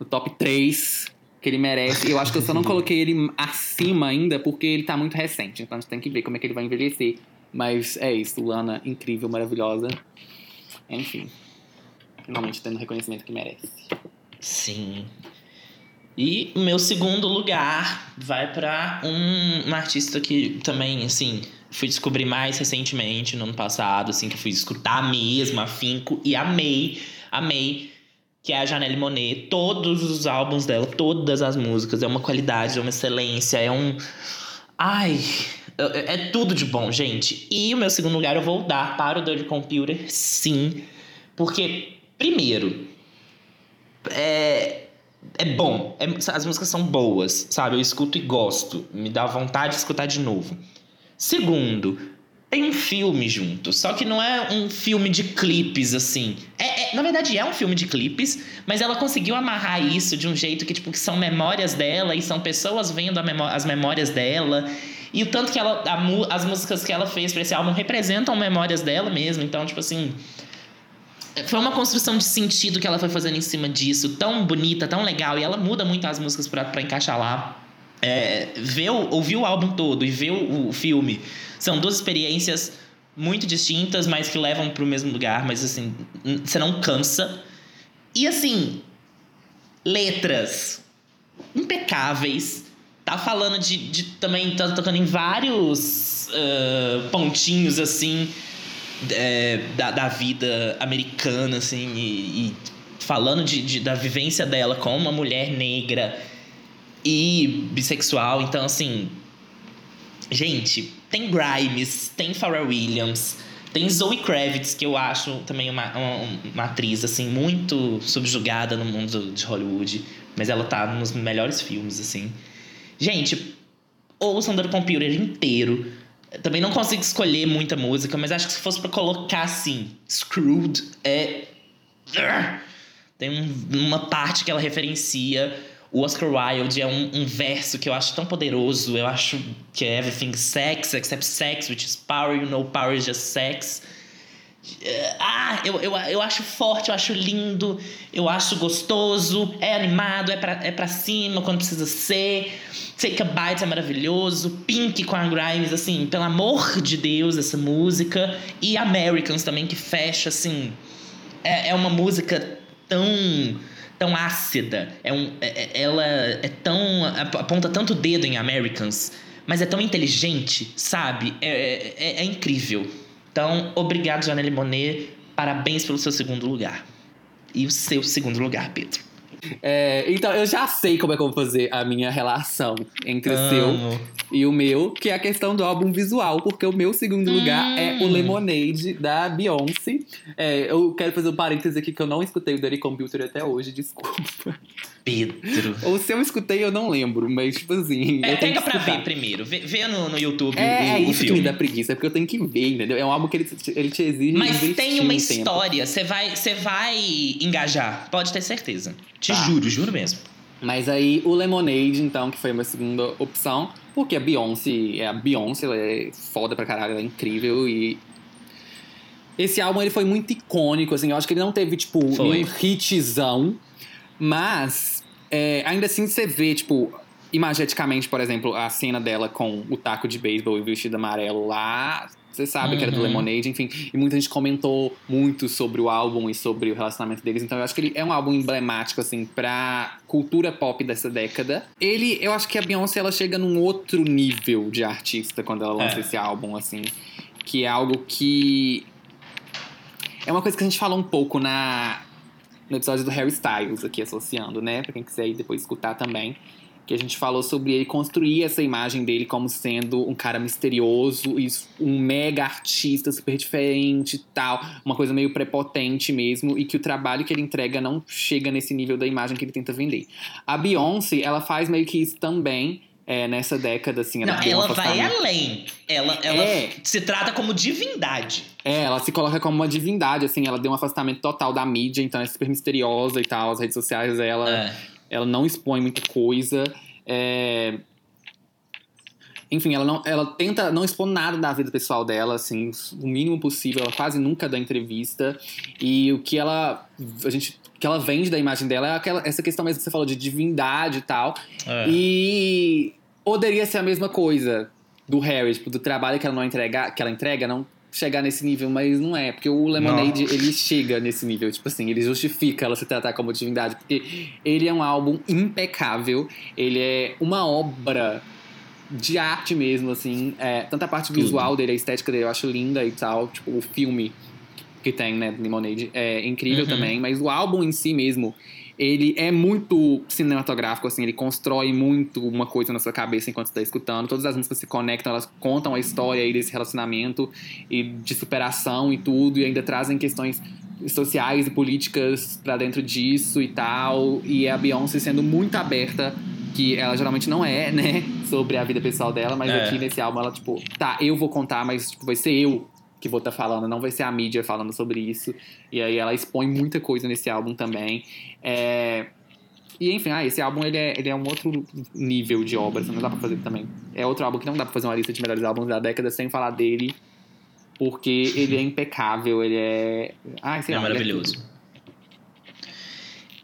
no top 3, que ele merece. Eu acho que eu só não coloquei ele acima ainda porque ele tá muito recente. Então a gente tem que ver como é que ele vai envelhecer. Mas é isso, Lana, incrível, maravilhosa. Enfim, finalmente tendo o reconhecimento que merece. Sim. E o meu segundo lugar vai para um, um, artista que também, assim, fui descobrir mais recentemente, no ano passado, assim, que fui escutar mesmo, afinco, e amei, amei, que é a Janelle Monet. Todos os álbuns dela, todas as músicas, é uma qualidade, é uma excelência, é um. Ai, é, é tudo de bom, gente. E o meu segundo lugar eu vou dar para o Dirty Computer, sim. Porque, primeiro, é, é bom. É, as músicas são boas, sabe? Eu escuto e gosto. Me dá vontade de escutar de novo. Segundo, tem um filme junto. Só que não é um filme de clipes, assim. É, é, na verdade, é um filme de clipes, mas ela conseguiu amarrar isso de um jeito que, tipo, que são memórias dela e são pessoas vendo memó as memórias dela. E o tanto que ela. A, as músicas que ela fez pra esse álbum representam memórias dela mesmo. Então, tipo assim. Foi uma construção de sentido que ela foi fazendo em cima disso, tão bonita, tão legal. E ela muda muito as músicas pra encaixar lá. É, ver, ouvir o álbum todo e ver o, o filme são duas experiências muito distintas, mas que levam pro mesmo lugar, mas assim, você não cansa. E assim, letras impecáveis. Tá falando de, de também tá tocando em vários ah, pontinhos assim é, da, da vida americana, assim, e, e falando de, de- da vivência dela como uma mulher negra e bissexual. Então, assim, gente, tem Grimes, tem Pharrell Williams, tem Zoe Kravitz, que eu acho também uma, uma, uma atriz, assim, muito subjugada no mundo de Hollywood, mas ela tá nos melhores filmes, assim. Gente, ouçam The Computer inteiro. Também não consigo escolher muita música, mas acho que se fosse pra colocar assim, Screwed é. Tem um- uma parte que ela referencia. O Oscar Wilde é um, um verso que eu acho tão poderoso. Eu acho que é Everything Sex, except sex, which is power, you know, power is just sex. É, Ah, eu, eu, eu acho forte, eu acho lindo, eu acho gostoso, é animado, é pra, é pra cima quando precisa ser. Take a Bite é maravilhoso, Pink com a Grimes, assim, pelo amor de Deus, essa música. E Americans também, que fecha, assim. É, é uma música tão tão ácida. É um, é- é- ela é tão. aponta tanto dedo em Americans, mas é tão inteligente, sabe? É, é, é incrível. Então, obrigado, Janelle Monet. Parabéns pelo seu segundo lugar. E o seu segundo lugar, Pedro. É, então, eu já sei como é que eu vou fazer a minha relação entre o seu Amo. e o meu, que é a questão do álbum visual, porque o meu segundo lugar é o Hum. Lemonade, da Beyoncé. É, eu quero fazer um parêntese aqui que eu não escutei o Dirty Computer até hoje, desculpa. Pedro. Ou se eu escutei, eu não lembro, mas tipo assim. É, eu tenho pega que pra ver primeiro. Vê, vê no, no YouTube É, o, é o isso que filme. me dá preguiça, porque eu tenho que ver, entendeu? É um álbum que ele, te- ele te exige. Mas tem uma um história, você vai, vai engajar, pode ter certeza. Te Tá. juro, juro mesmo. Mas aí o Lemonade, então, que foi a minha segunda opção, porque a Beyoncé é a Beyoncé, ela é foda pra caralho, ela é incrível e. Esse álbum ele foi muito icônico, assim, eu acho que ele não teve, tipo, Foi. um hitzão, mas é, ainda assim você vê, tipo, imageticamente, por exemplo, a cena dela com o taco de beisebol e o vestido amarelo lá. Você sabe que era do Uhum. Lemonade, enfim. E muita gente comentou muito sobre o álbum e sobre o relacionamento deles. Então eu acho que ele é um álbum emblemático, assim, pra cultura pop dessa década. Ele, eu acho que a Beyoncé, ela chega num outro nível de artista quando ela lança É. esse álbum, assim. Que é algo que. É uma coisa que a gente falou um pouco na, no episódio do Harry Styles, aqui associando, né? Pra quem quiser ir depois escutar também. Que a gente falou sobre ele construir essa imagem dele como sendo um cara misterioso e um mega artista super diferente e tal. Uma coisa meio prepotente mesmo. E que o trabalho que ele entrega não chega nesse nível da imagem que ele tenta vender. A Beyoncé, ela faz meio que isso também é, nessa década, assim. Não, tem um ela vai além. Ela, ela É. se trata como divindade. É, ela se coloca como uma divindade, assim, ela deu um afastamento total da mídia, então é super misteriosa e tal. As redes sociais dela, É. ela não expõe muita coisa. é, Enfim, ela, não, ela tenta não expor nada da vida pessoal dela, assim, o mínimo possível. Ela quase nunca dá entrevista. E o que ela. A gente. Que ela vende da imagem dela é aquela, essa questão mesmo que você falou de divindade e tal. É. E poderia ser a mesma coisa do Harry, tipo, do trabalho que ela não entrega, que ela entrega, não chegar nesse nível, mas não é, porque o Lemonade, Não. ele chega nesse nível, tipo assim, ele justifica ela se tratar como divindade, porque ele é um álbum impecável, ele é uma obra de arte mesmo, assim, é, tanto a parte visual dele, a estética dele, eu acho linda e tal, tipo, o filme que tem, né, Lemonade, é incrível Uhum. também, mas o álbum em si mesmo, ele é muito cinematográfico, assim, ele constrói muito uma coisa na sua cabeça enquanto você tá escutando. Todas as músicas se conectam, elas contam a história aí desse relacionamento e de superação e tudo, e ainda trazem questões sociais e políticas pra dentro disso e tal. E a Beyoncé sendo muito aberta, que ela geralmente não é, né, sobre a vida pessoal dela, mas É. aqui nesse álbum ela, tipo, tá, eu vou contar, mas tipo, vai ser eu que vou estar falando, não vai ser a mídia falando sobre isso. E aí ela expõe muita coisa nesse álbum também. É, E enfim, ah, esse álbum ele é, ele é um outro nível de obra, assim, não dá pra fazer também. É outro álbum que não dá pra fazer uma lista de melhores álbuns da década sem falar dele, porque ele é impecável, ele é. Ai, sei é lá, ele maravilhoso. tudo.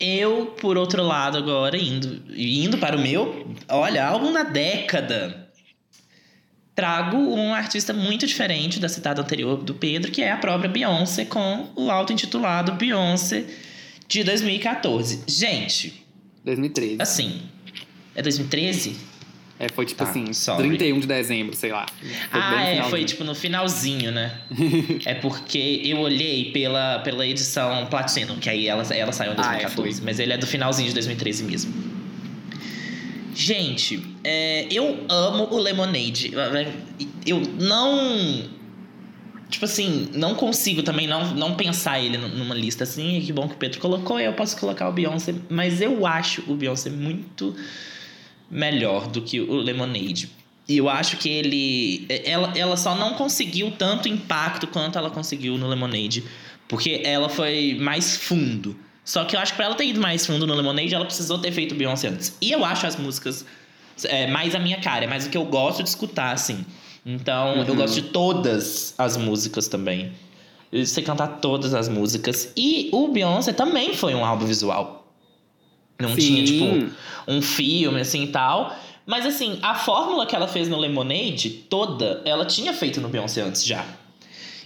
Eu, por outro lado, agora, indo, indo para o meu, olha, álbum da década. Trago um artista muito diferente da citada anterior do Pedro, que é a própria Beyoncé, com o auto-intitulado Beyoncé de 2014. Gente, 2013. assim. É 2013? É, foi tipo Tá, assim, sorry. 31 de dezembro, sei lá. Foi ah, é, foi tipo no finalzinho, né? é porque eu olhei pela, pela edição Platinum, que aí ela, ela saiu em Ah, é, 2014, mas ele é do finalzinho de 2013 mesmo. Gente, é, eu amo o Lemonade. Eu não. Tipo assim, não consigo também não, não pensar ele numa lista assim. Que bom que o Pedro colocou, eu posso colocar o Beyoncé. Mas eu acho o Beyoncé muito melhor do que o Lemonade. E eu acho que ele. Ela, ela só não conseguiu tanto impacto quanto ela conseguiu no Lemonade. Porque ela foi mais fundo. Só que eu acho que pra ela ter ido mais fundo no Lemonade, ela precisou ter feito Beyoncé antes. E eu acho as músicas é, mais a minha cara, é mais o que eu gosto de escutar, assim. Então, eu Uhum. gosto de todas as músicas também. Eu sei cantar todas as músicas. E o Beyoncé também foi um álbum visual. Não tinha, Sim. tipo, um filme assim e tal. Mas assim, a fórmula que ela fez no Lemonade, toda, ela tinha feito no Beyoncé antes já.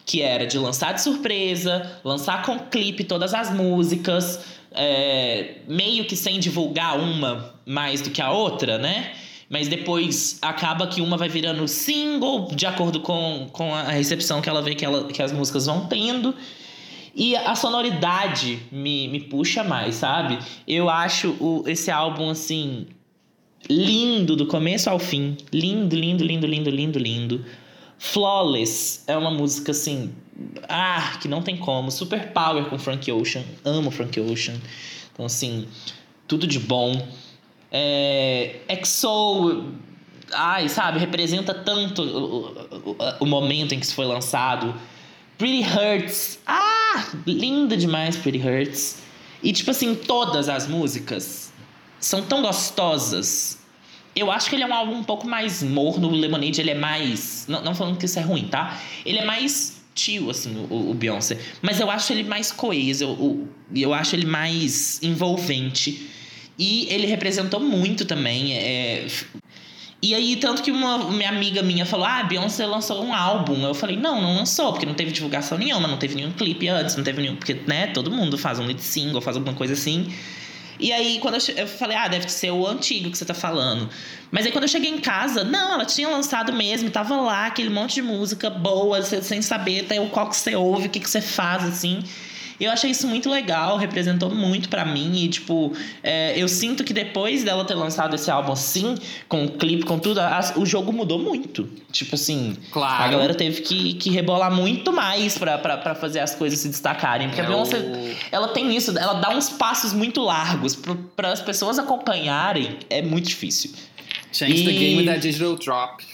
Que era de lançar de surpresa, lançar com clipe todas as músicas, é, meio que sem divulgar uma mais do que a outra, né? Mas depois acaba que uma vai virando single, de acordo com, com a recepção que ela vê que, ela, que as músicas vão tendo. E a sonoridade me, me puxa mais, sabe? Eu acho o, esse álbum, assim, lindo do começo ao fim. Lindo, lindo, lindo, lindo, lindo, lindo. Flawless é uma música, assim, ah, que não tem como. Super Power com Frank Ocean. Amo Frank Ocean. Então, assim, tudo de bom. É, EXO, ai, sabe, representa tanto o, o, o momento em que isso foi lançado. Pretty Hurts, ah, linda demais Pretty Hurts. E tipo assim, todas as músicas são tão gostosas. Eu acho que ele é um álbum um pouco mais morno, o Lemonade ele é mais, não, não falando que isso é ruim, tá? Ele é mais tio, assim, o, o Beyoncé. Mas eu acho ele mais coeso, eu, eu acho ele mais envolvente. E ele representou muito também. É... E aí, tanto que uma minha amiga minha falou: Ah, Beyoncé lançou um álbum. Eu falei: Não, não lançou, porque não teve divulgação nenhuma, não teve nenhum clipe antes, não teve nenhum. Porque, né, todo mundo faz um lead single, faz alguma coisa assim. E aí, quando eu, eu falei, ah, deve ser o antigo que você tá falando. Mas aí, quando eu cheguei em casa, não, ela tinha lançado mesmo, tava lá, aquele monte de música boa, sem saber até o qual que você ouve, o que, que você faz, assim. Eu achei isso muito legal, representou muito pra mim. E, tipo, é, eu sinto que depois dela ter lançado esse álbum assim, com o clipe, com tudo, as- o jogo mudou muito. Tipo assim, Claro. a galera teve que, que rebolar muito mais pra fazer as coisas se destacarem. Porque a É Beyoncé, ela tem isso, ela dá uns passos muito largos para as pessoas acompanharem. É muito difícil. Change the E- game da Digital Drop.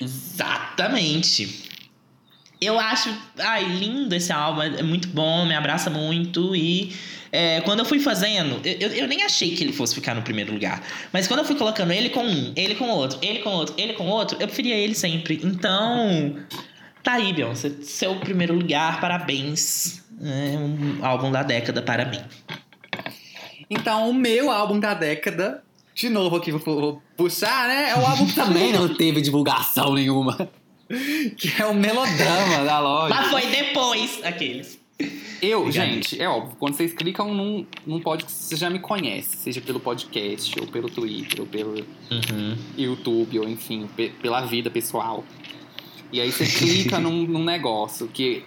Exatamente. Eu acho, ai, lindo esse álbum, é muito bom, me abraça muito e é, quando eu fui fazendo, eu, eu- nem achei que ele fosse ficar no primeiro lugar, mas quando eu fui colocando ele com um, ele com outro, ele com outro, ele com outro, eu preferia ele sempre. Então, tá aí, Beyoncé, seu primeiro lugar, parabéns. É um álbum da década para mim. Então, o meu álbum da década, de novo aqui vou, vou puxar, né? É o álbum que também não teve divulgação nenhuma. Que é o Melodrama da loja. Mas foi depois, aqueles. Eu, Obrigado. gente, é óbvio, quando vocês clicam num, num podcast, você já me conhece, seja pelo podcast, ou pelo Twitter, ou pelo Uhum. YouTube, ou enfim, pe- pela vida pessoal. E aí você clica num, num negócio que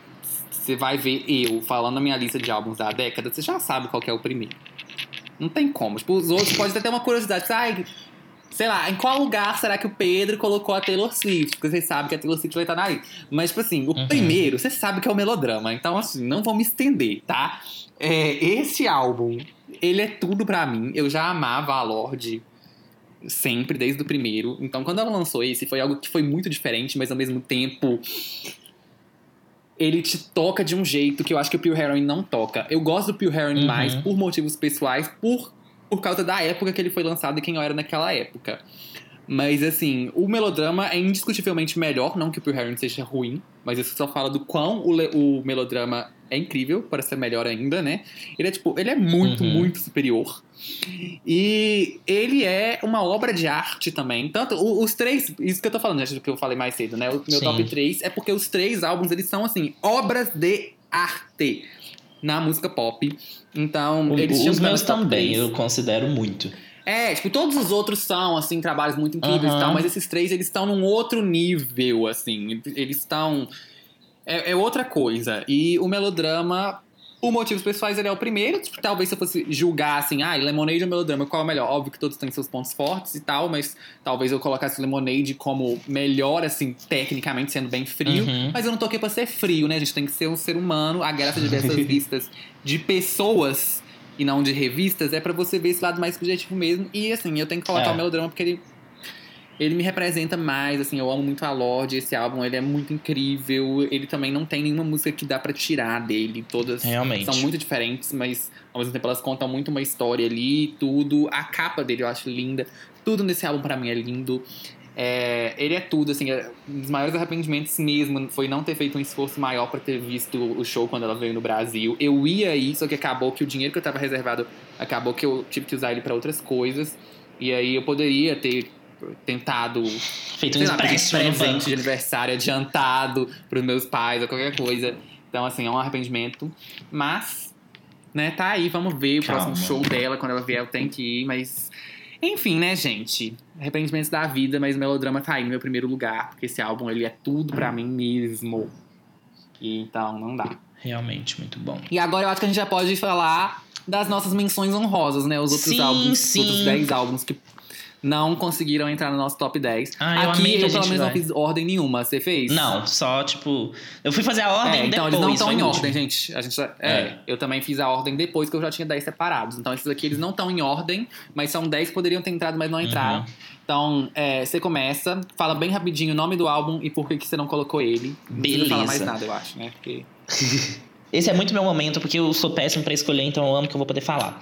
você vai ver eu falando a minha lista de álbuns da década, você já sabe qual que é o primeiro. Não tem como. Tipo, os outros podem até ter uma curiosidade. Ai, sei lá, em qual lugar será que o Pedro colocou a Taylor Swift? Porque você sabe que a Taylor Swift vai estar na lista. Mas, tipo assim, o Uhum. primeiro, você sabe que é o melodrama. Então, assim, não vou me estender, tá? É, esse álbum, ele é tudo pra mim. Eu já amava a Lorde sempre, desde o primeiro. Então, quando ela lançou esse, foi algo que foi muito diferente, mas ao mesmo tempo. Ele te toca de um jeito que eu acho que o Pure Heroin não toca. Eu gosto do Pure Heroin Uhum. mais por motivos pessoais, por, por causa da época que ele foi lançado e quem eu era naquela época. Mas assim, o melodrama é indiscutivelmente melhor, não que o Pure Heroin seja ruim, mas isso só fala do quão o, o melodrama é incrível para ser melhor ainda, né? Ele é tipo, ele é muito, Uhum. muito superior. E ele é uma obra de arte também. Tanto os três, isso que eu tô falando, do que eu falei mais cedo, né? O meu Sim. top 3 é porque os três álbuns, eles são assim, obras de arte na música pop. Então, O- eles tinham os meus também, eu considero muito. É, tipo, todos os outros são, assim, trabalhos muito incríveis e Aham. tal, mas esses três, eles estão num outro nível, assim. Eles estão. É, é outra coisa. E o melodrama, por motivos pessoais, ele é o primeiro. Tipo, talvez se eu fosse julgar, assim, ah, Lemonade ou melodrama, qual é o melhor? Óbvio que todos têm seus pontos fortes e tal, mas talvez eu colocasse Lemonade como melhor, assim, tecnicamente, sendo bem frio. Uhum. Mas eu não tô aqui pra ser frio, né? A gente tem que ser um ser humano. A graça de ver essas listas de pessoas e não de revistas é pra você ver esse lado mais subjetivo mesmo. E assim, eu tenho que colocar É. o melodrama porque ele. Ele me representa mais, assim, eu amo muito a Lorde, esse álbum, ele é muito incrível. Ele também não tem nenhuma música que dá pra tirar dele. Todas Realmente. são muito diferentes, mas ao mesmo tempo elas contam muito uma história ali, tudo. A capa dele eu acho linda. Tudo nesse álbum pra mim é lindo. É, ele é tudo, assim, é, um dos maiores arrependimentos mesmo foi não ter feito um esforço maior pra ter visto o show quando ela veio no Brasil. Eu ia ir, só que acabou que o dinheiro que eu tava reservado acabou que eu tive que usar ele pra outras coisas. E aí eu poderia ter tentado Feito um lá, no presente de aniversário adiantado pros meus pais ou qualquer coisa. Então, assim, é um arrependimento. Mas, né, tá aí, vamos ver o Calma. próximo show dela. Quando ela vier, eu tenho que ir, mas. Enfim, né, gente? Arrependimentos da vida, mas o melodrama tá aí no meu primeiro lugar, porque esse álbum ele é tudo pra mim mesmo. E, então, não dá. Realmente, muito bom. E agora eu acho que a gente já pode falar das nossas menções honrosas, né? Os outros Sim, álbuns, sim. os outros 10 álbuns que não conseguiram entrar no nosso top 10. Ah, eu Aqui amei que a eu, pelo gente menos, não vai. fiz ordem nenhuma. Você fez? Não, só tipo. Eu fui fazer a ordem É, então depois. eles não estão foi em o ordem, último. gente. A gente já- é, É. eu também fiz a ordem depois que eu já tinha 10 separados. Então esses aqui eles não estão em ordem, mas são 10 que poderiam ter entrado, mas não entraram. Uhum. Então, é, você começa, fala bem rapidinho o nome do álbum e por que, que você não colocou ele. Não precisa falar mais Beleza. nada, eu acho, né? Porque Esse é muito meu momento, porque eu sou péssimo pra escolher, então eu amo que eu vou poder falar.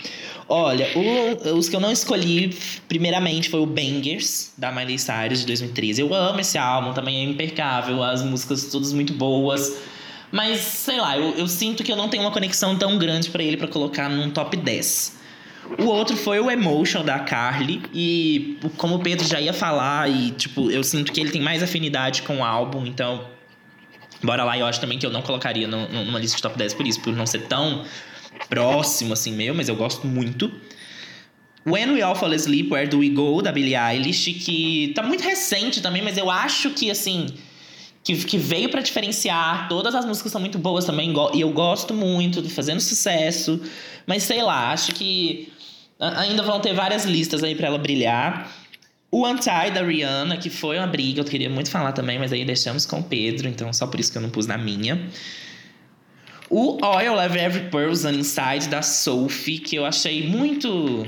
Olha, o- os que eu não escolhi, primeiramente, foi o Bangers, da Miley Cyrus, de 2013. Eu amo esse álbum, também é impecável, as músicas todas muito boas. Mas, sei lá, eu, eu sinto que eu não tenho uma conexão tão grande pra ele pra colocar num top 10. O outro foi o Emotion da Carly. E como o Pedro já ia falar, e tipo, eu sinto que ele tem mais afinidade com o álbum, então. Bora lá, eu acho também que eu não colocaria no- numa lista de top 10 por isso, por não ser tão próximo assim meu, mas eu gosto muito. When We All Fall Asleep, Where Do We Go, da Billie Eilish, que tá muito recente também, mas eu acho que assim. Que, que veio pra diferenciar. Todas as músicas são muito boas também, e eu gosto muito, fazendo sucesso. Mas sei lá, acho que ainda vão ter várias listas aí pra ela brilhar. O Anti da Rihanna, que foi uma briga, eu queria muito falar também, mas aí deixamos com o Pedro, então só por isso que eu não pus na minha. O Oil of Every Person Inside da Sophie, que eu achei muito.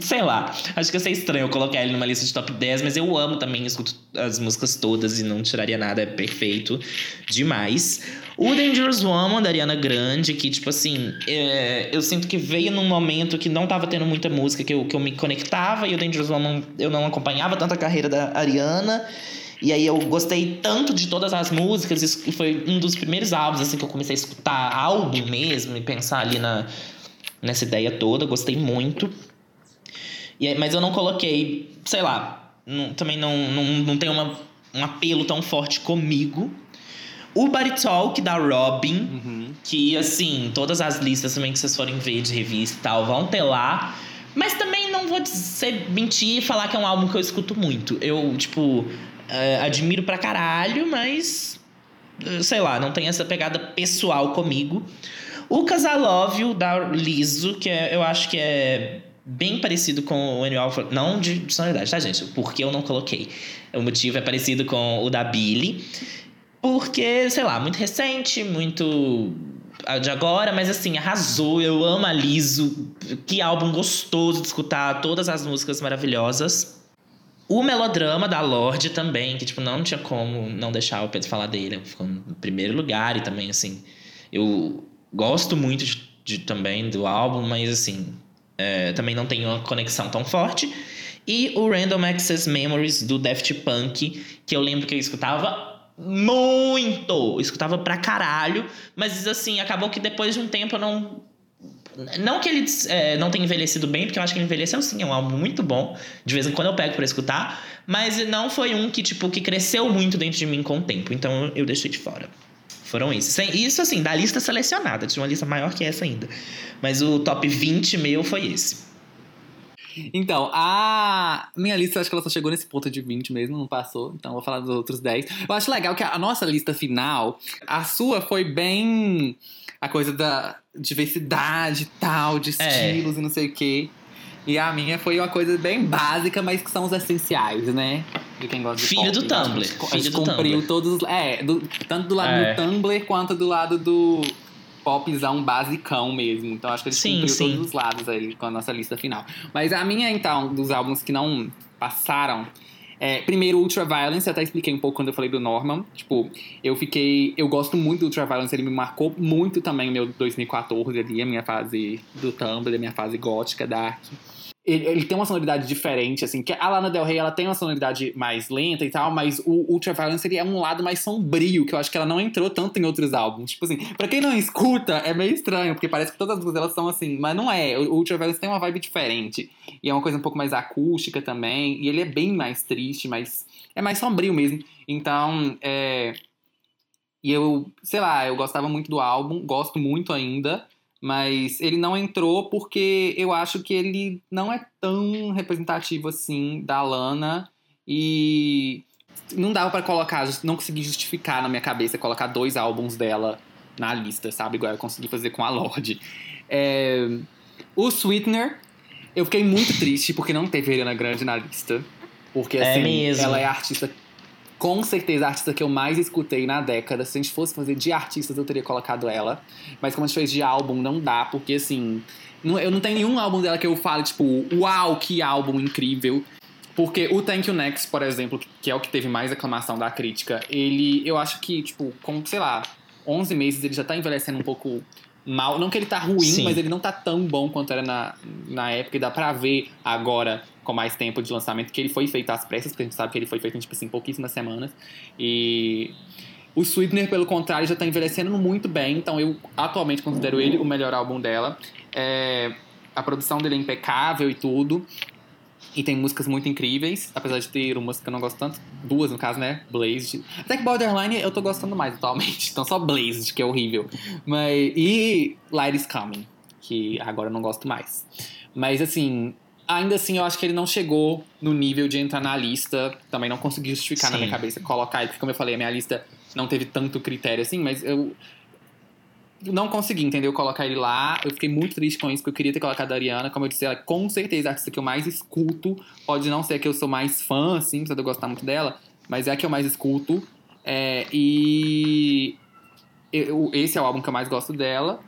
Sei lá, acho que ia ser estranho eu colocar ele numa lista de top 10, mas eu amo também, escuto as músicas todas e não tiraria nada, é perfeito demais. O Dangerous Woman, da Ariana Grande, que, tipo assim, é, eu sinto que veio num momento que não tava tendo muita música que eu, que eu me conectava, e o Dangerous Woman eu não acompanhava tanto a carreira da Ariana. E aí eu gostei tanto de todas as músicas, isso foi um dos primeiros álbuns assim que eu comecei a escutar álbum mesmo e pensar ali na nessa ideia toda, gostei muito. E mas eu não coloquei, sei lá, não- também não, não, não tem uma, um apelo tão forte comigo. O Body Talk da Robin, que assim, todas as listas também que vocês forem ver de revista e tal, vão ter lá. Mas também não vou dizer, mentir e falar que é um álbum que eu escuto muito. Eu, tipo, eh, admiro pra caralho, mas. eh, Sei lá, não tem essa pegada pessoal comigo. O Casalóvio da Liso, que é- eu acho que é bem parecido com o Annual. Não de sonoridade, tá, gente? Porque eu não coloquei. O motivo é parecido com o da Billy. Porque, sei lá, muito recente, muito ah, de agora, mas assim, arrasou. Eu amo a Liso. Que álbum gostoso de escutar, todas as músicas maravilhosas. O melodrama da Lorde também, que tipo, não tinha como não deixar o Pedro falar dele. Ficou no primeiro lugar e também, assim, eu gosto muito de, de- também do álbum, mas assim, é, também não tenho uma conexão tão forte. E o Random Access Memories do Daft Punk, que eu lembro que eu escutava muito. Escutava pra caralho. Mas assim, acabou que depois de um tempo eu não. Não que ele é, não tenha envelhecido bem, porque eu acho que ele envelheceu sim, é um álbum muito bom. De vez em quando eu pego pra escutar. Mas não foi um que, tipo, que cresceu muito dentro de mim com o tempo. Então eu deixei de fora. Foram esses. Isso, assim, da lista selecionada. Tinha uma lista maior que essa ainda. Mas o top 20 meu foi esse. Então, a minha lista, eu acho que ela só chegou nesse ponto de 20 mesmo, não passou. Então, vou falar dos outros 10. Eu acho legal que a nossa lista final, a sua foi bem a coisa da diversidade e tal, de É. estilos e não sei o quê. E a minha foi uma coisa bem básica, mas que são os essenciais, né? De quem gosta de Filho pop. do Tumblr, A gente, a filho gente do cumpriu Tumblr. todos os. É, do- tanto do lado É. do Tumblr quanto do lado do popzão basicão mesmo. Então acho que a gente Sim, cumpriu sim. todos os lados aí com a nossa lista final. Mas a minha, então, dos álbuns que não passaram. É, primeiro, Ultraviolence, eu até expliquei um pouco quando eu falei do Norman. Tipo, eu fiquei. Eu gosto muito do Ultraviolence, ele me marcou muito também o meu 2014 ali, a minha fase do Tumblr, a minha fase gótica, dark. Ele, ele tem uma sonoridade diferente, assim, que a Lana Del Rey, ela tem uma sonoridade mais lenta e tal, mas o Ultraviolence, ele é um lado mais sombrio, que eu acho que ela não entrou tanto em outros álbuns. Tipo assim, pra quem não escuta, é meio estranho, porque parece que todas as músicas elas são assim, mas não é. O Ultraviolence tem uma vibe diferente. E é uma coisa um pouco mais acústica também, e ele é bem mais triste, mas é mais sombrio mesmo. Então, é... E eu, sei lá, eu gostava muito do álbum, gosto muito ainda, mas ele não entrou porque eu acho que ele não é tão representativo assim da Lana e não dava pra colocar, não consegui justificar na minha cabeça colocar dois álbuns dela na lista, sabe? Igual eu consegui fazer com a Lorde. É, O Sweetener, eu fiquei muito triste porque não teve Ariana Grande na lista. Porque, É assim, mesmo. ela é a artista, com certeza, a artista que eu mais escutei na década. Se a gente fosse fazer de artistas, eu teria colocado ela. Mas como a gente fez de álbum, não dá, porque, assim, não- eu não tenho nenhum álbum dela que eu fale, tipo, uau, que álbum incrível. Porque o Thank You Next, por exemplo, que é o que teve mais aclamação da crítica, ele, eu acho que, tipo, com, sei lá, 11 meses ele já tá envelhecendo um pouco mal. Não que ele tá ruim, Sim. mas ele não tá tão bom quanto era na, na época. E dá pra ver agora, com mais tempo de lançamento, que ele foi feito às pressas, porque a gente sabe que ele foi feito em, tipo assim, pouquíssimas semanas. E o Sweetener, pelo contrário, já tá envelhecendo muito bem. Então eu atualmente considero ele o melhor álbum dela. É, a produção dele é impecável e tudo. E tem músicas muito incríveis, apesar de ter umas que eu não gosto tanto. Duas, no caso, né? Blazed. Até que Borderline eu tô gostando mais atualmente. Então só Blazed, que é horrível. Mas, e Light is Coming, que agora eu não gosto mais. Mas assim, ainda assim eu acho que ele não chegou no nível de entrar na lista. Também não consegui justificar na Sim. minha cabeça colocar porque como eu falei, a minha lista não teve tanto critério assim, mas eu não consegui, entendeu? Colocar ele lá. Eu fiquei muito triste com isso, porque eu queria ter colocado a Ariana. Como eu disse, ela é com certeza a artista que eu mais escuto. Pode não ser a que eu sou mais fã, assim, apesar de eu gostar muito dela, mas é a que eu mais escuto. É, e eu- esse é o álbum que eu mais gosto dela.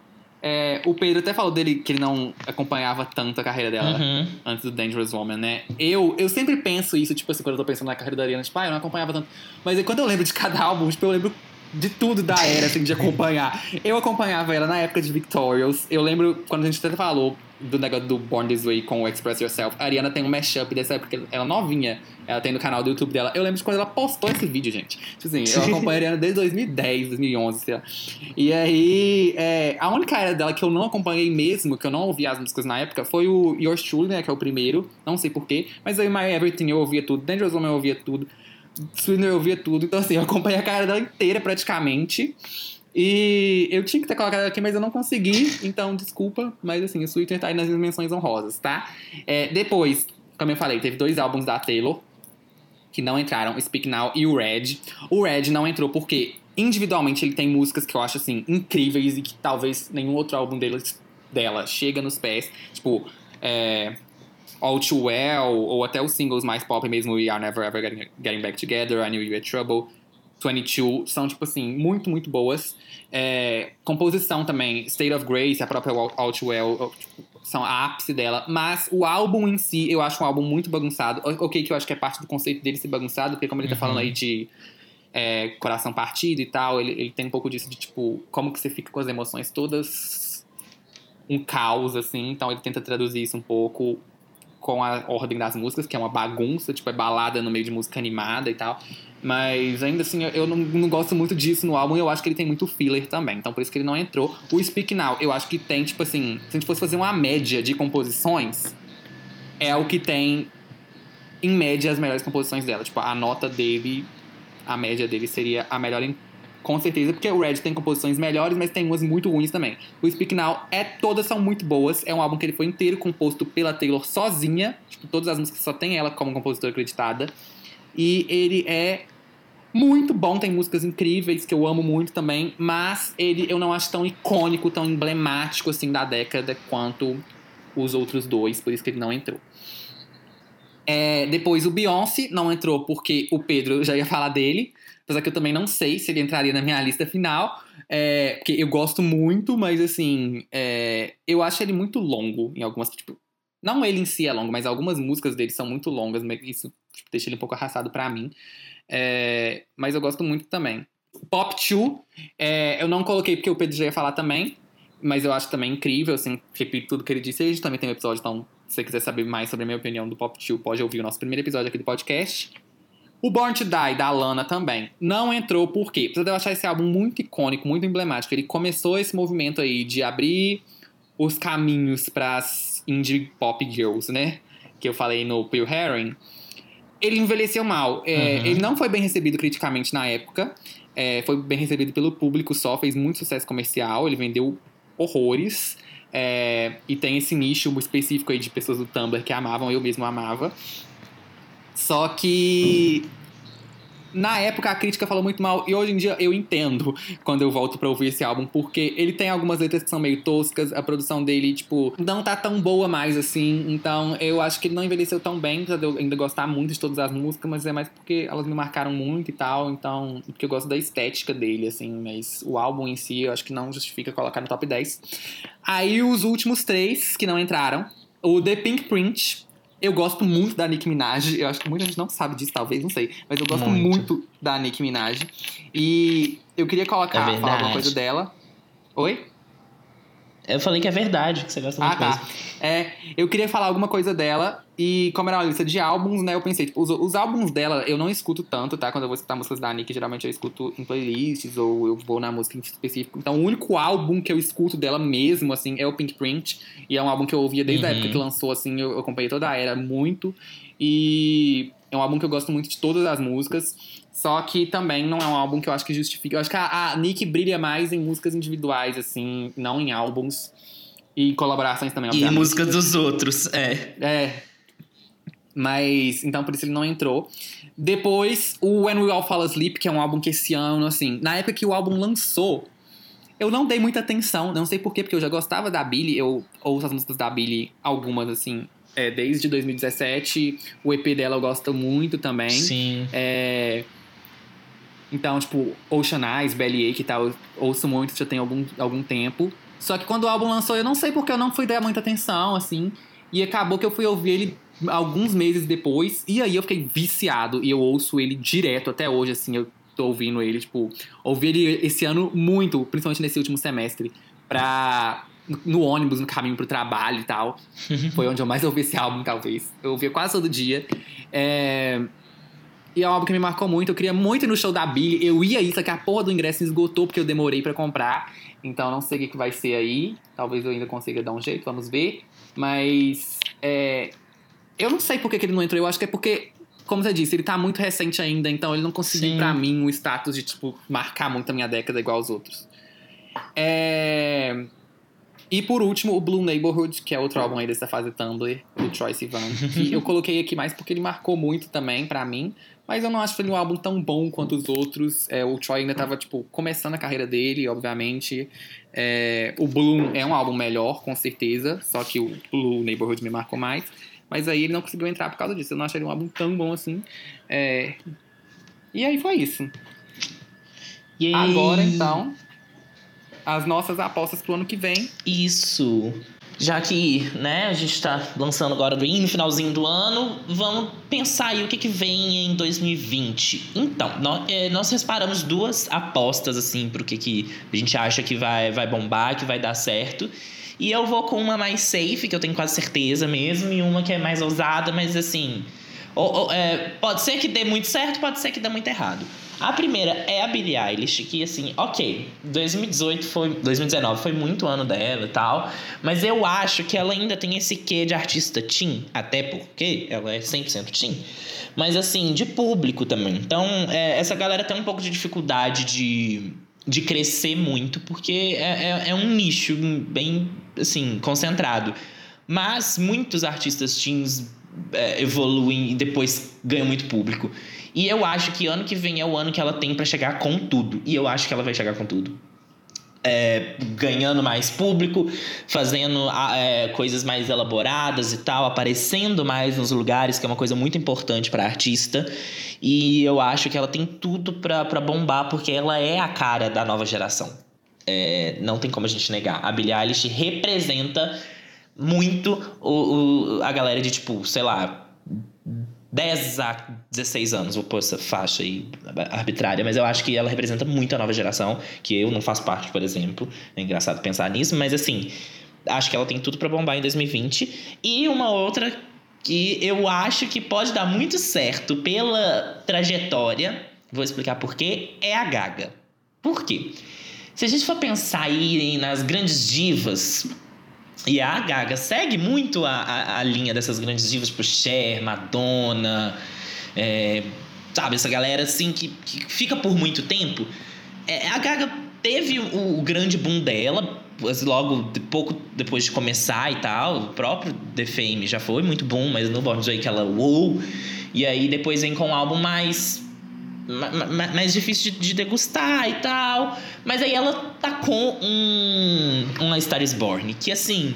É, o Pedro até falou dele que ele não acompanhava tanto a carreira dela Uhum. antes do Dangerous Woman, né? Eu, eu sempre penso isso, tipo assim, quando eu tô pensando na carreira da Ariana, tipo, ah, eu não acompanhava tanto. Mas aí, quando eu lembro de cada álbum, tipo, eu lembro de tudo da era, assim, de acompanhar. Eu acompanhava ela na época de Victorious. Eu lembro quando a gente até falou do negócio do Born This Way com o Express Yourself. A Ariana tem um mashup dessa época, ela é novinha. Ela tem no canal do YouTube dela. Eu lembro de quando ela postou esse vídeo, gente. Tipo assim, eu acompanho a Ariana desde 2010, 2011, sei lá. E aí, é, a única era dela que eu não acompanhei mesmo, que eu não ouvia as músicas na época, foi o Yours Truly, né, que é o primeiro. Não sei porquê. Mas aí, My Everything eu ouvia tudo. Dangerous Woman eu ouvia tudo. Sweetener eu ouvia tudo. Então, assim, eu acompanhei a carreira dela inteira, praticamente. E eu tinha que ter colocado aqui, mas eu não consegui. Então, desculpa. Mas, assim, o Sweetener tá aí nas minhas menções honrosas, tá? É, depois, como eu falei, teve dois álbuns da Taylor que não entraram, Speak Now e o Red. O Red não entrou porque individualmente ele tem músicas que eu acho assim incríveis e que talvez nenhum outro álbum dele, dela chega nos pés, tipo é, All Too Well ou até os singles mais pop mesmo, We Are Never Ever Getting, Getting Back Together, I Knew You Had Trouble. 22 são, tipo assim, muito, muito boas. É, composição também, State of Grace, a própria All Too Well, tipo, são a ápice dela. Mas o álbum em si, eu acho um álbum muito bagunçado. Ok, que eu acho que é parte do conceito dele ser bagunçado, porque como ele tá Uhum. falando aí de é, coração partido e tal, ele, ele tem um pouco disso de, tipo, como que você fica com as emoções todas um caos, assim. Então ele tenta traduzir isso um pouco com a ordem das músicas, que é uma bagunça, tipo, é balada no meio de música animada e tal. Mas ainda assim, eu não, não gosto muito disso no álbum eu acho que ele tem muito filler também. Então por isso que ele não entrou. O Speak Now, eu acho que tem, tipo assim, se a gente fosse fazer uma média de composições, é o que tem, em média, as melhores composições dela. Tipo, a nota dele, a média dele seria a melhor em com certeza, porque o Red tem composições melhores, mas tem umas muito ruins também. O Speak Now, é, todas são muito boas. É um álbum que ele foi inteiro composto pela Taylor sozinha. Tipo, todas as músicas só tem ela como compositora acreditada. E ele é muito bom, tem músicas incríveis que eu amo muito também, mas ele eu não acho tão icônico, tão emblemático assim da década quanto os outros dois, por isso que ele não entrou. É, depois o Beyoncé não entrou porque o Pedro já ia falar dele. Apesar que eu também não sei se ele entraria na minha lista final. É, porque eu gosto muito, mas assim. É, eu acho ele muito longo em algumas. Tipo, não ele em si é longo, mas algumas músicas dele são muito longas. Mas isso tipo, deixa ele um pouco arrastado para mim. É, mas eu gosto muito também. Pop 2, é, eu não coloquei porque o Pedro já ia falar também. Mas eu acho também incrível, assim, repito tudo que ele disse. A gente também tem um episódio, então, se você quiser saber mais sobre a minha opinião do Pop 2, pode ouvir o nosso primeiro episódio aqui do podcast. O Born to Die, da Lana, também. Não entrou por quê? Apesar de eu achar esse álbum muito icônico, muito emblemático. Ele começou esse movimento aí de abrir os caminhos para as indie pop girls, né? Que eu falei no Pale Herring. Ele envelheceu mal. É, uhum. Ele não foi bem recebido criticamente na época. É, foi bem recebido pelo público só, fez muito sucesso comercial. Ele vendeu horrores. É, e tem esse nicho específico aí de pessoas do Tumblr que amavam, eu mesmo amava. Só que na época a crítica falou muito mal e hoje em dia eu entendo quando eu volto para ouvir esse álbum, porque ele tem algumas letras que são meio toscas, a produção dele, tipo, não tá tão boa mais assim. Então eu acho que ele não envelheceu tão bem, apesar de eu ainda gostar muito de todas as músicas, mas é mais porque elas me marcaram muito e tal. Então, porque eu gosto da estética dele, assim, mas o álbum em si eu acho que não justifica colocar no top 10. Aí os últimos três que não entraram. O The Pink Print, eu gosto muito da Nicki Minaj. Eu acho que muita gente não sabe disso, talvez, não sei. Mas eu gosto muito, muito da Nicki Minaj. E eu queria colocar, é falar alguma coisa dela. Oi? Eu falei que é verdade, que você gosta muito ah, tá. É, eu queria falar alguma coisa dela. E como era uma lista de álbuns, né? Eu pensei, tipo, os, os, álbuns dela eu não escuto tanto, tá? Quando eu vou escutar músicas da Nick, geralmente eu escuto em playlists ou eu vou na música em específico. Então, o único álbum que eu escuto dela mesmo, assim, é o Pink Print. E é um álbum que eu ouvia desde uhum. a época que lançou, assim, eu, eu acompanhei toda a era muito. E é um álbum que eu gosto muito de todas as músicas. Só que também não é um álbum que eu acho que justifica. Eu acho que a, a Nick brilha mais em músicas individuais, assim, não em álbuns. E colaborações também, obviamente. E músicas dos outros, é. É, mas, então por isso ele não entrou. Depois, o When We All Fall Asleep, que é um álbum que esse ano, assim, na época que o álbum lançou, eu não dei muita atenção, não sei porquê, porque eu já gostava da Billie, eu ouço as músicas da Billie, algumas, assim, é, desde 2017. O EP dela eu gosto muito também. Sim. É, então, tipo, Ocean Eyes, Belly Ache e tal, eu ouço muito, já tem algum, algum tempo. Só que quando o álbum lançou, eu não sei porque eu não fui dar muita atenção, assim. E acabou que eu fui ouvir ele alguns meses depois, e aí eu fiquei viciado e eu ouço ele direto até hoje, assim, eu tô ouvindo ele, tipo, ouvi ele esse ano muito, principalmente nesse último semestre, pra. No ônibus, no caminho pro trabalho e tal. Foi onde eu mais ouvi esse álbum, talvez. Eu ouvia quase todo dia. É... E é um álbum que me marcou muito. Eu queria muito ir no show da Billy. Eu ia ir, só que a porra do ingresso esgotou porque eu demorei para comprar. Então não sei o que vai ser aí. Talvez eu ainda consiga dar um jeito, vamos ver. Mas é, eu não sei por que, ele não entrou. Eu acho que é porque, como você disse, ele tá muito recente ainda, então ele não conseguiu para mim o status de, tipo, marcar muito a minha década igual aos outros. É... E por último, o Blue Neighborhood, que é outro álbum aí dessa fase Tumblr, do Troy Sivan. que eu coloquei aqui mais porque ele marcou muito também para mim. Mas eu não acho ele um álbum tão bom quanto os outros. É, o Troy ainda tava, tipo, começando a carreira dele, obviamente. É, o Blue é um álbum melhor, com certeza. Só que o Blue Neighborhood me marcou mais. Mas aí ele não conseguiu entrar por causa disso. Eu não achei ele um álbum tão bom assim. É... E aí foi isso. Yay. Agora, então, as nossas apostas pro ano que vem. Isso. Já que, né, a gente tá lançando agora bem no finalzinho do ano, vamos pensar aí o que, que vem em 2020. Então, nós, é, nós separamos duas apostas, assim, pro que, que a gente acha que vai, vai bombar, que vai dar certo. E eu vou com uma mais safe, que eu tenho quase certeza mesmo, e uma que é mais ousada, mas assim. Ou, ou, é, pode ser que dê muito certo, pode ser que dê muito errado. A primeira é a Billie Eilish, que assim, ok, 2018 foi. 2019 foi muito ano dela e tal. Mas eu acho que ela ainda tem esse quê de artista teen, até porque ela é 100% teen. Mas assim, de público também. Então, é, essa galera tem um pouco de dificuldade de, de crescer muito, porque é, é, é um nicho bem, assim, concentrado. Mas muitos artistas teens é, evoluem e depois ganham muito público. E eu acho que ano que vem é o ano que ela tem para chegar com tudo. E eu acho que ela vai chegar com tudo. É, ganhando mais público, fazendo é, coisas mais elaboradas e tal, aparecendo mais nos lugares, que é uma coisa muito importante para artista. E eu acho que ela tem tudo para bombar, porque ela é a cara da nova geração. É, não tem como a gente negar. A Billie Eilish representa muito o, o, a galera de, tipo, sei lá, 10 a 16 anos, vou pôr essa faixa aí arbitrária, mas eu acho que ela representa muito a nova geração, que eu não faço parte, por exemplo. É engraçado pensar nisso, mas assim, acho que ela tem tudo para bombar em 2020. E uma outra que eu acho que pode dar muito certo pela trajetória, vou explicar por quê, é a Gaga. Por quê? Se a gente for pensar aí nas grandes divas e a Gaga segue muito a, a, a linha dessas grandes divas, tipo Cher, Madonna, é, sabe, essa galera assim que, que fica por muito tempo. É, a Gaga teve o, o, grande boom dela, logo de, pouco depois de começar e tal. O próprio The Fame já foi muito bom, mas no Born que ela uou. E aí depois vem com um álbum mais mais difícil de, degustar e tal. Mas aí ela tacou um, uma Star is Born, que assim,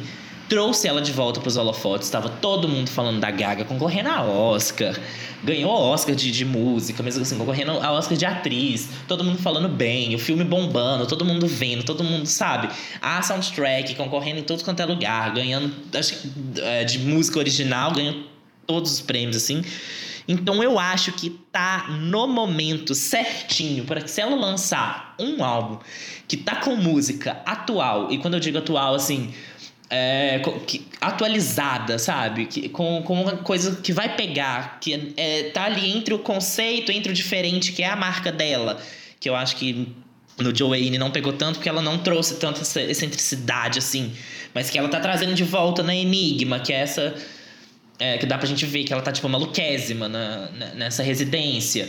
trouxe ela de volta pros holofotes. Tava todo mundo falando da Gaga, concorrendo a Oscar. Ganhou Oscar de, de música, mesmo assim, concorrendo a Oscar de atriz. Todo mundo falando bem, o filme bombando, todo mundo vendo, todo mundo sabe. A soundtrack concorrendo em todo quanto é lugar, ganhando, acho que é, de música original, ganhou todos os prêmios, assim. Então eu acho que tá no momento certinho para que se ela lançar um álbum que tá com música atual, e quando eu digo atual, assim, é, que, atualizada, sabe? Que, com, com uma coisa que vai pegar, que é, tá ali entre o conceito, entre o diferente, que é a marca dela, que eu acho que no Joanne não pegou tanto porque ela não trouxe tanta excentricidade assim, mas que ela tá trazendo de volta na Enigma, que é essa é, que dá pra gente ver que ela tá, tipo, maluquésima na, nessa residência.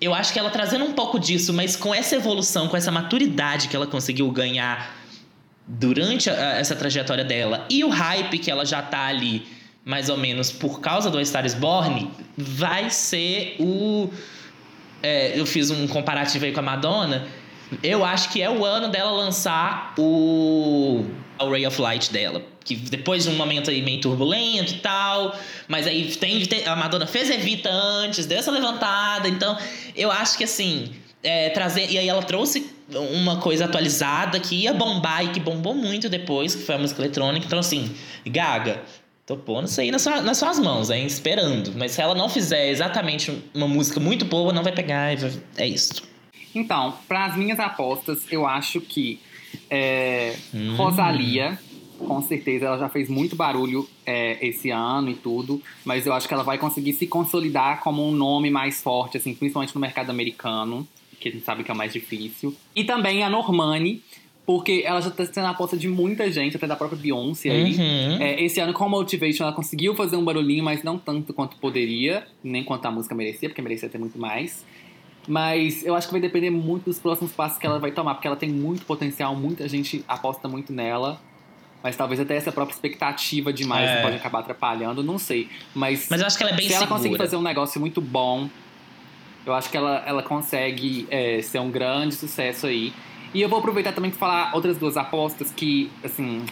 Eu acho que ela trazendo um pouco disso, mas com essa evolução, com essa maturidade que ela conseguiu ganhar durante a, essa trajetória dela e o hype que ela já tá ali, mais ou menos, por causa do Star is Born, vai ser o. É, eu fiz um comparativo aí com a Madonna. Eu acho que é o ano dela lançar o. o Ray of Light dela que depois de um momento aí meio turbulento e tal, mas aí tem, a Madonna fez Evita antes, deu essa levantada, então eu acho que assim, é, trazer, e aí ela trouxe uma coisa atualizada que ia bombar e que bombou muito depois, que foi a música eletrônica, então assim, Gaga, tô pondo isso aí nas, sua, nas suas mãos, hein, esperando, mas se ela não fizer exatamente uma música muito boa, não vai pegar, é isso. Então, para as minhas apostas, eu acho que é, hum. Rosalia com certeza ela já fez muito barulho é, esse ano e tudo, mas eu acho que ela vai conseguir se consolidar como um nome mais forte, assim, principalmente no mercado americano, que a gente sabe que é o mais difícil. E também a Normani, porque ela já está sendo a aposta de muita gente, até da própria Beyoncé aí. Uhum. É, esse ano, com a Motivation, ela conseguiu fazer um barulhinho, mas não tanto quanto poderia, nem quanto a música merecia, porque merecia ter muito mais. Mas eu acho que vai depender muito dos próximos passos que ela vai tomar, porque ela tem muito potencial, muita gente aposta muito nela. Mas talvez até essa própria expectativa demais é. pode acabar atrapalhando, não sei. Mas, Mas eu acho que ela é bem se segura. ela conseguir fazer um negócio muito bom, eu acho que ela, ela consegue é, ser um grande sucesso aí. E eu vou aproveitar também para falar outras duas apostas que, assim,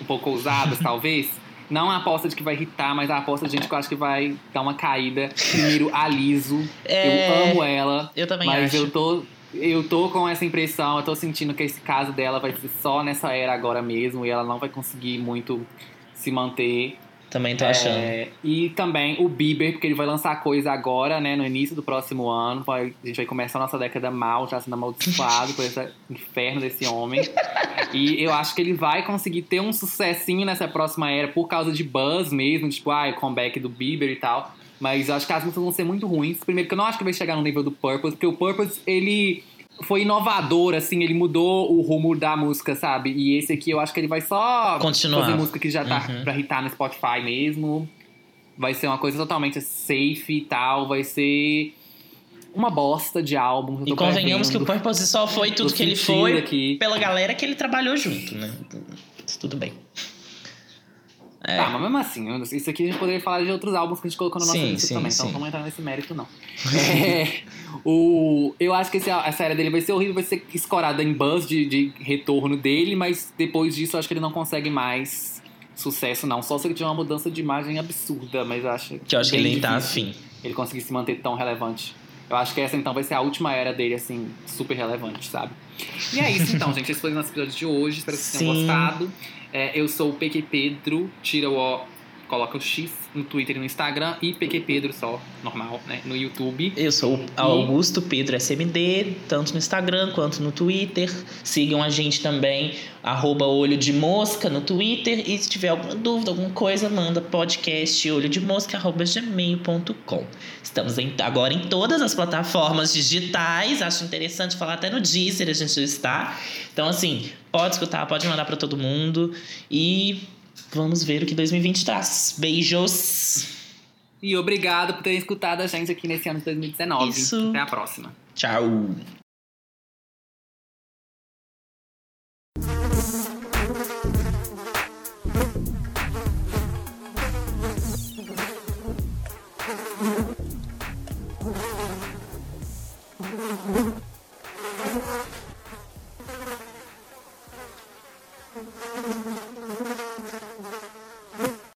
um pouco ousadas, talvez. Não a aposta de que vai irritar, mas a aposta de gente que eu acho que vai dar uma caída. Primeiro, a Liso. É... Eu amo ela. Eu também mas acho. eu tô eu tô com essa impressão, eu tô sentindo que esse caso dela vai ser só nessa era agora mesmo e ela não vai conseguir muito se manter. Também tô achando. É, e também o Bieber, porque ele vai lançar coisa agora, né, no início do próximo ano. Vai, a gente vai começar a nossa década mal, já sendo amaldiçoado por esse inferno desse homem. E eu acho que ele vai conseguir ter um sucessinho nessa próxima era por causa de buzz mesmo, tipo, ah, o comeback do Bieber e tal. Mas eu acho que as músicas vão ser muito ruins. Primeiro que eu não acho que vai chegar no nível do Purpose, porque o Purpose, ele foi inovador, assim, ele mudou o rumo da música, sabe? E esse aqui eu acho que ele vai só Continuar. fazer música que já tá Uhum. pra hitar no Spotify mesmo. Vai ser uma coisa totalmente safe e tal. Vai ser uma bosta de álbum. E convenhamos que o. Purpose só foi tudo Tô que ele foi aqui. pela galera que ele trabalhou junto, né? Tudo bem. É. Tá, mas mesmo assim, isso aqui a gente poderia falar de outros álbuns que a gente colocou na nossa Sim, sim, também, então sim. não vamos entrar nesse mérito, não. É, o, eu acho que esse, essa era dele vai ser horrível, vai ser escorada em buzz de, de retorno dele, mas depois disso eu acho que ele não consegue mais sucesso, não. Só se ele tiver uma mudança de imagem absurda, mas eu acho. Que eu acho que ele nem tá afim. Ele conseguir se manter tão relevante. Eu acho que essa então vai ser a última era dele, assim, super relevante, sabe? E é isso então, gente. Esse foi o nosso episódio de hoje. Espero que vocês tenham Sim. gostado. É, eu sou o PQ Pedro, tira o O, coloca o X no Twitter e no Instagram. E PQ Pedro só, normal, né? No YouTube. Eu sou o Augusto Pedro SMD, tanto no Instagram quanto no Twitter. Sigam a gente também, arroba olho de mosca no Twitter. E se tiver alguma dúvida, alguma coisa, manda podcast olho de mosca, arroba gmail.com. Estamos em- agora em todas as plataformas digitais. Acho interessante falar até no Deezer a gente já está. Então, assim, pode escutar, pode mandar para todo mundo. E vamos ver o que 2020 traz. Beijos! E obrigado por terem escutado a gente aqui nesse ano de 2019. Isso. Até a próxima. Tchau!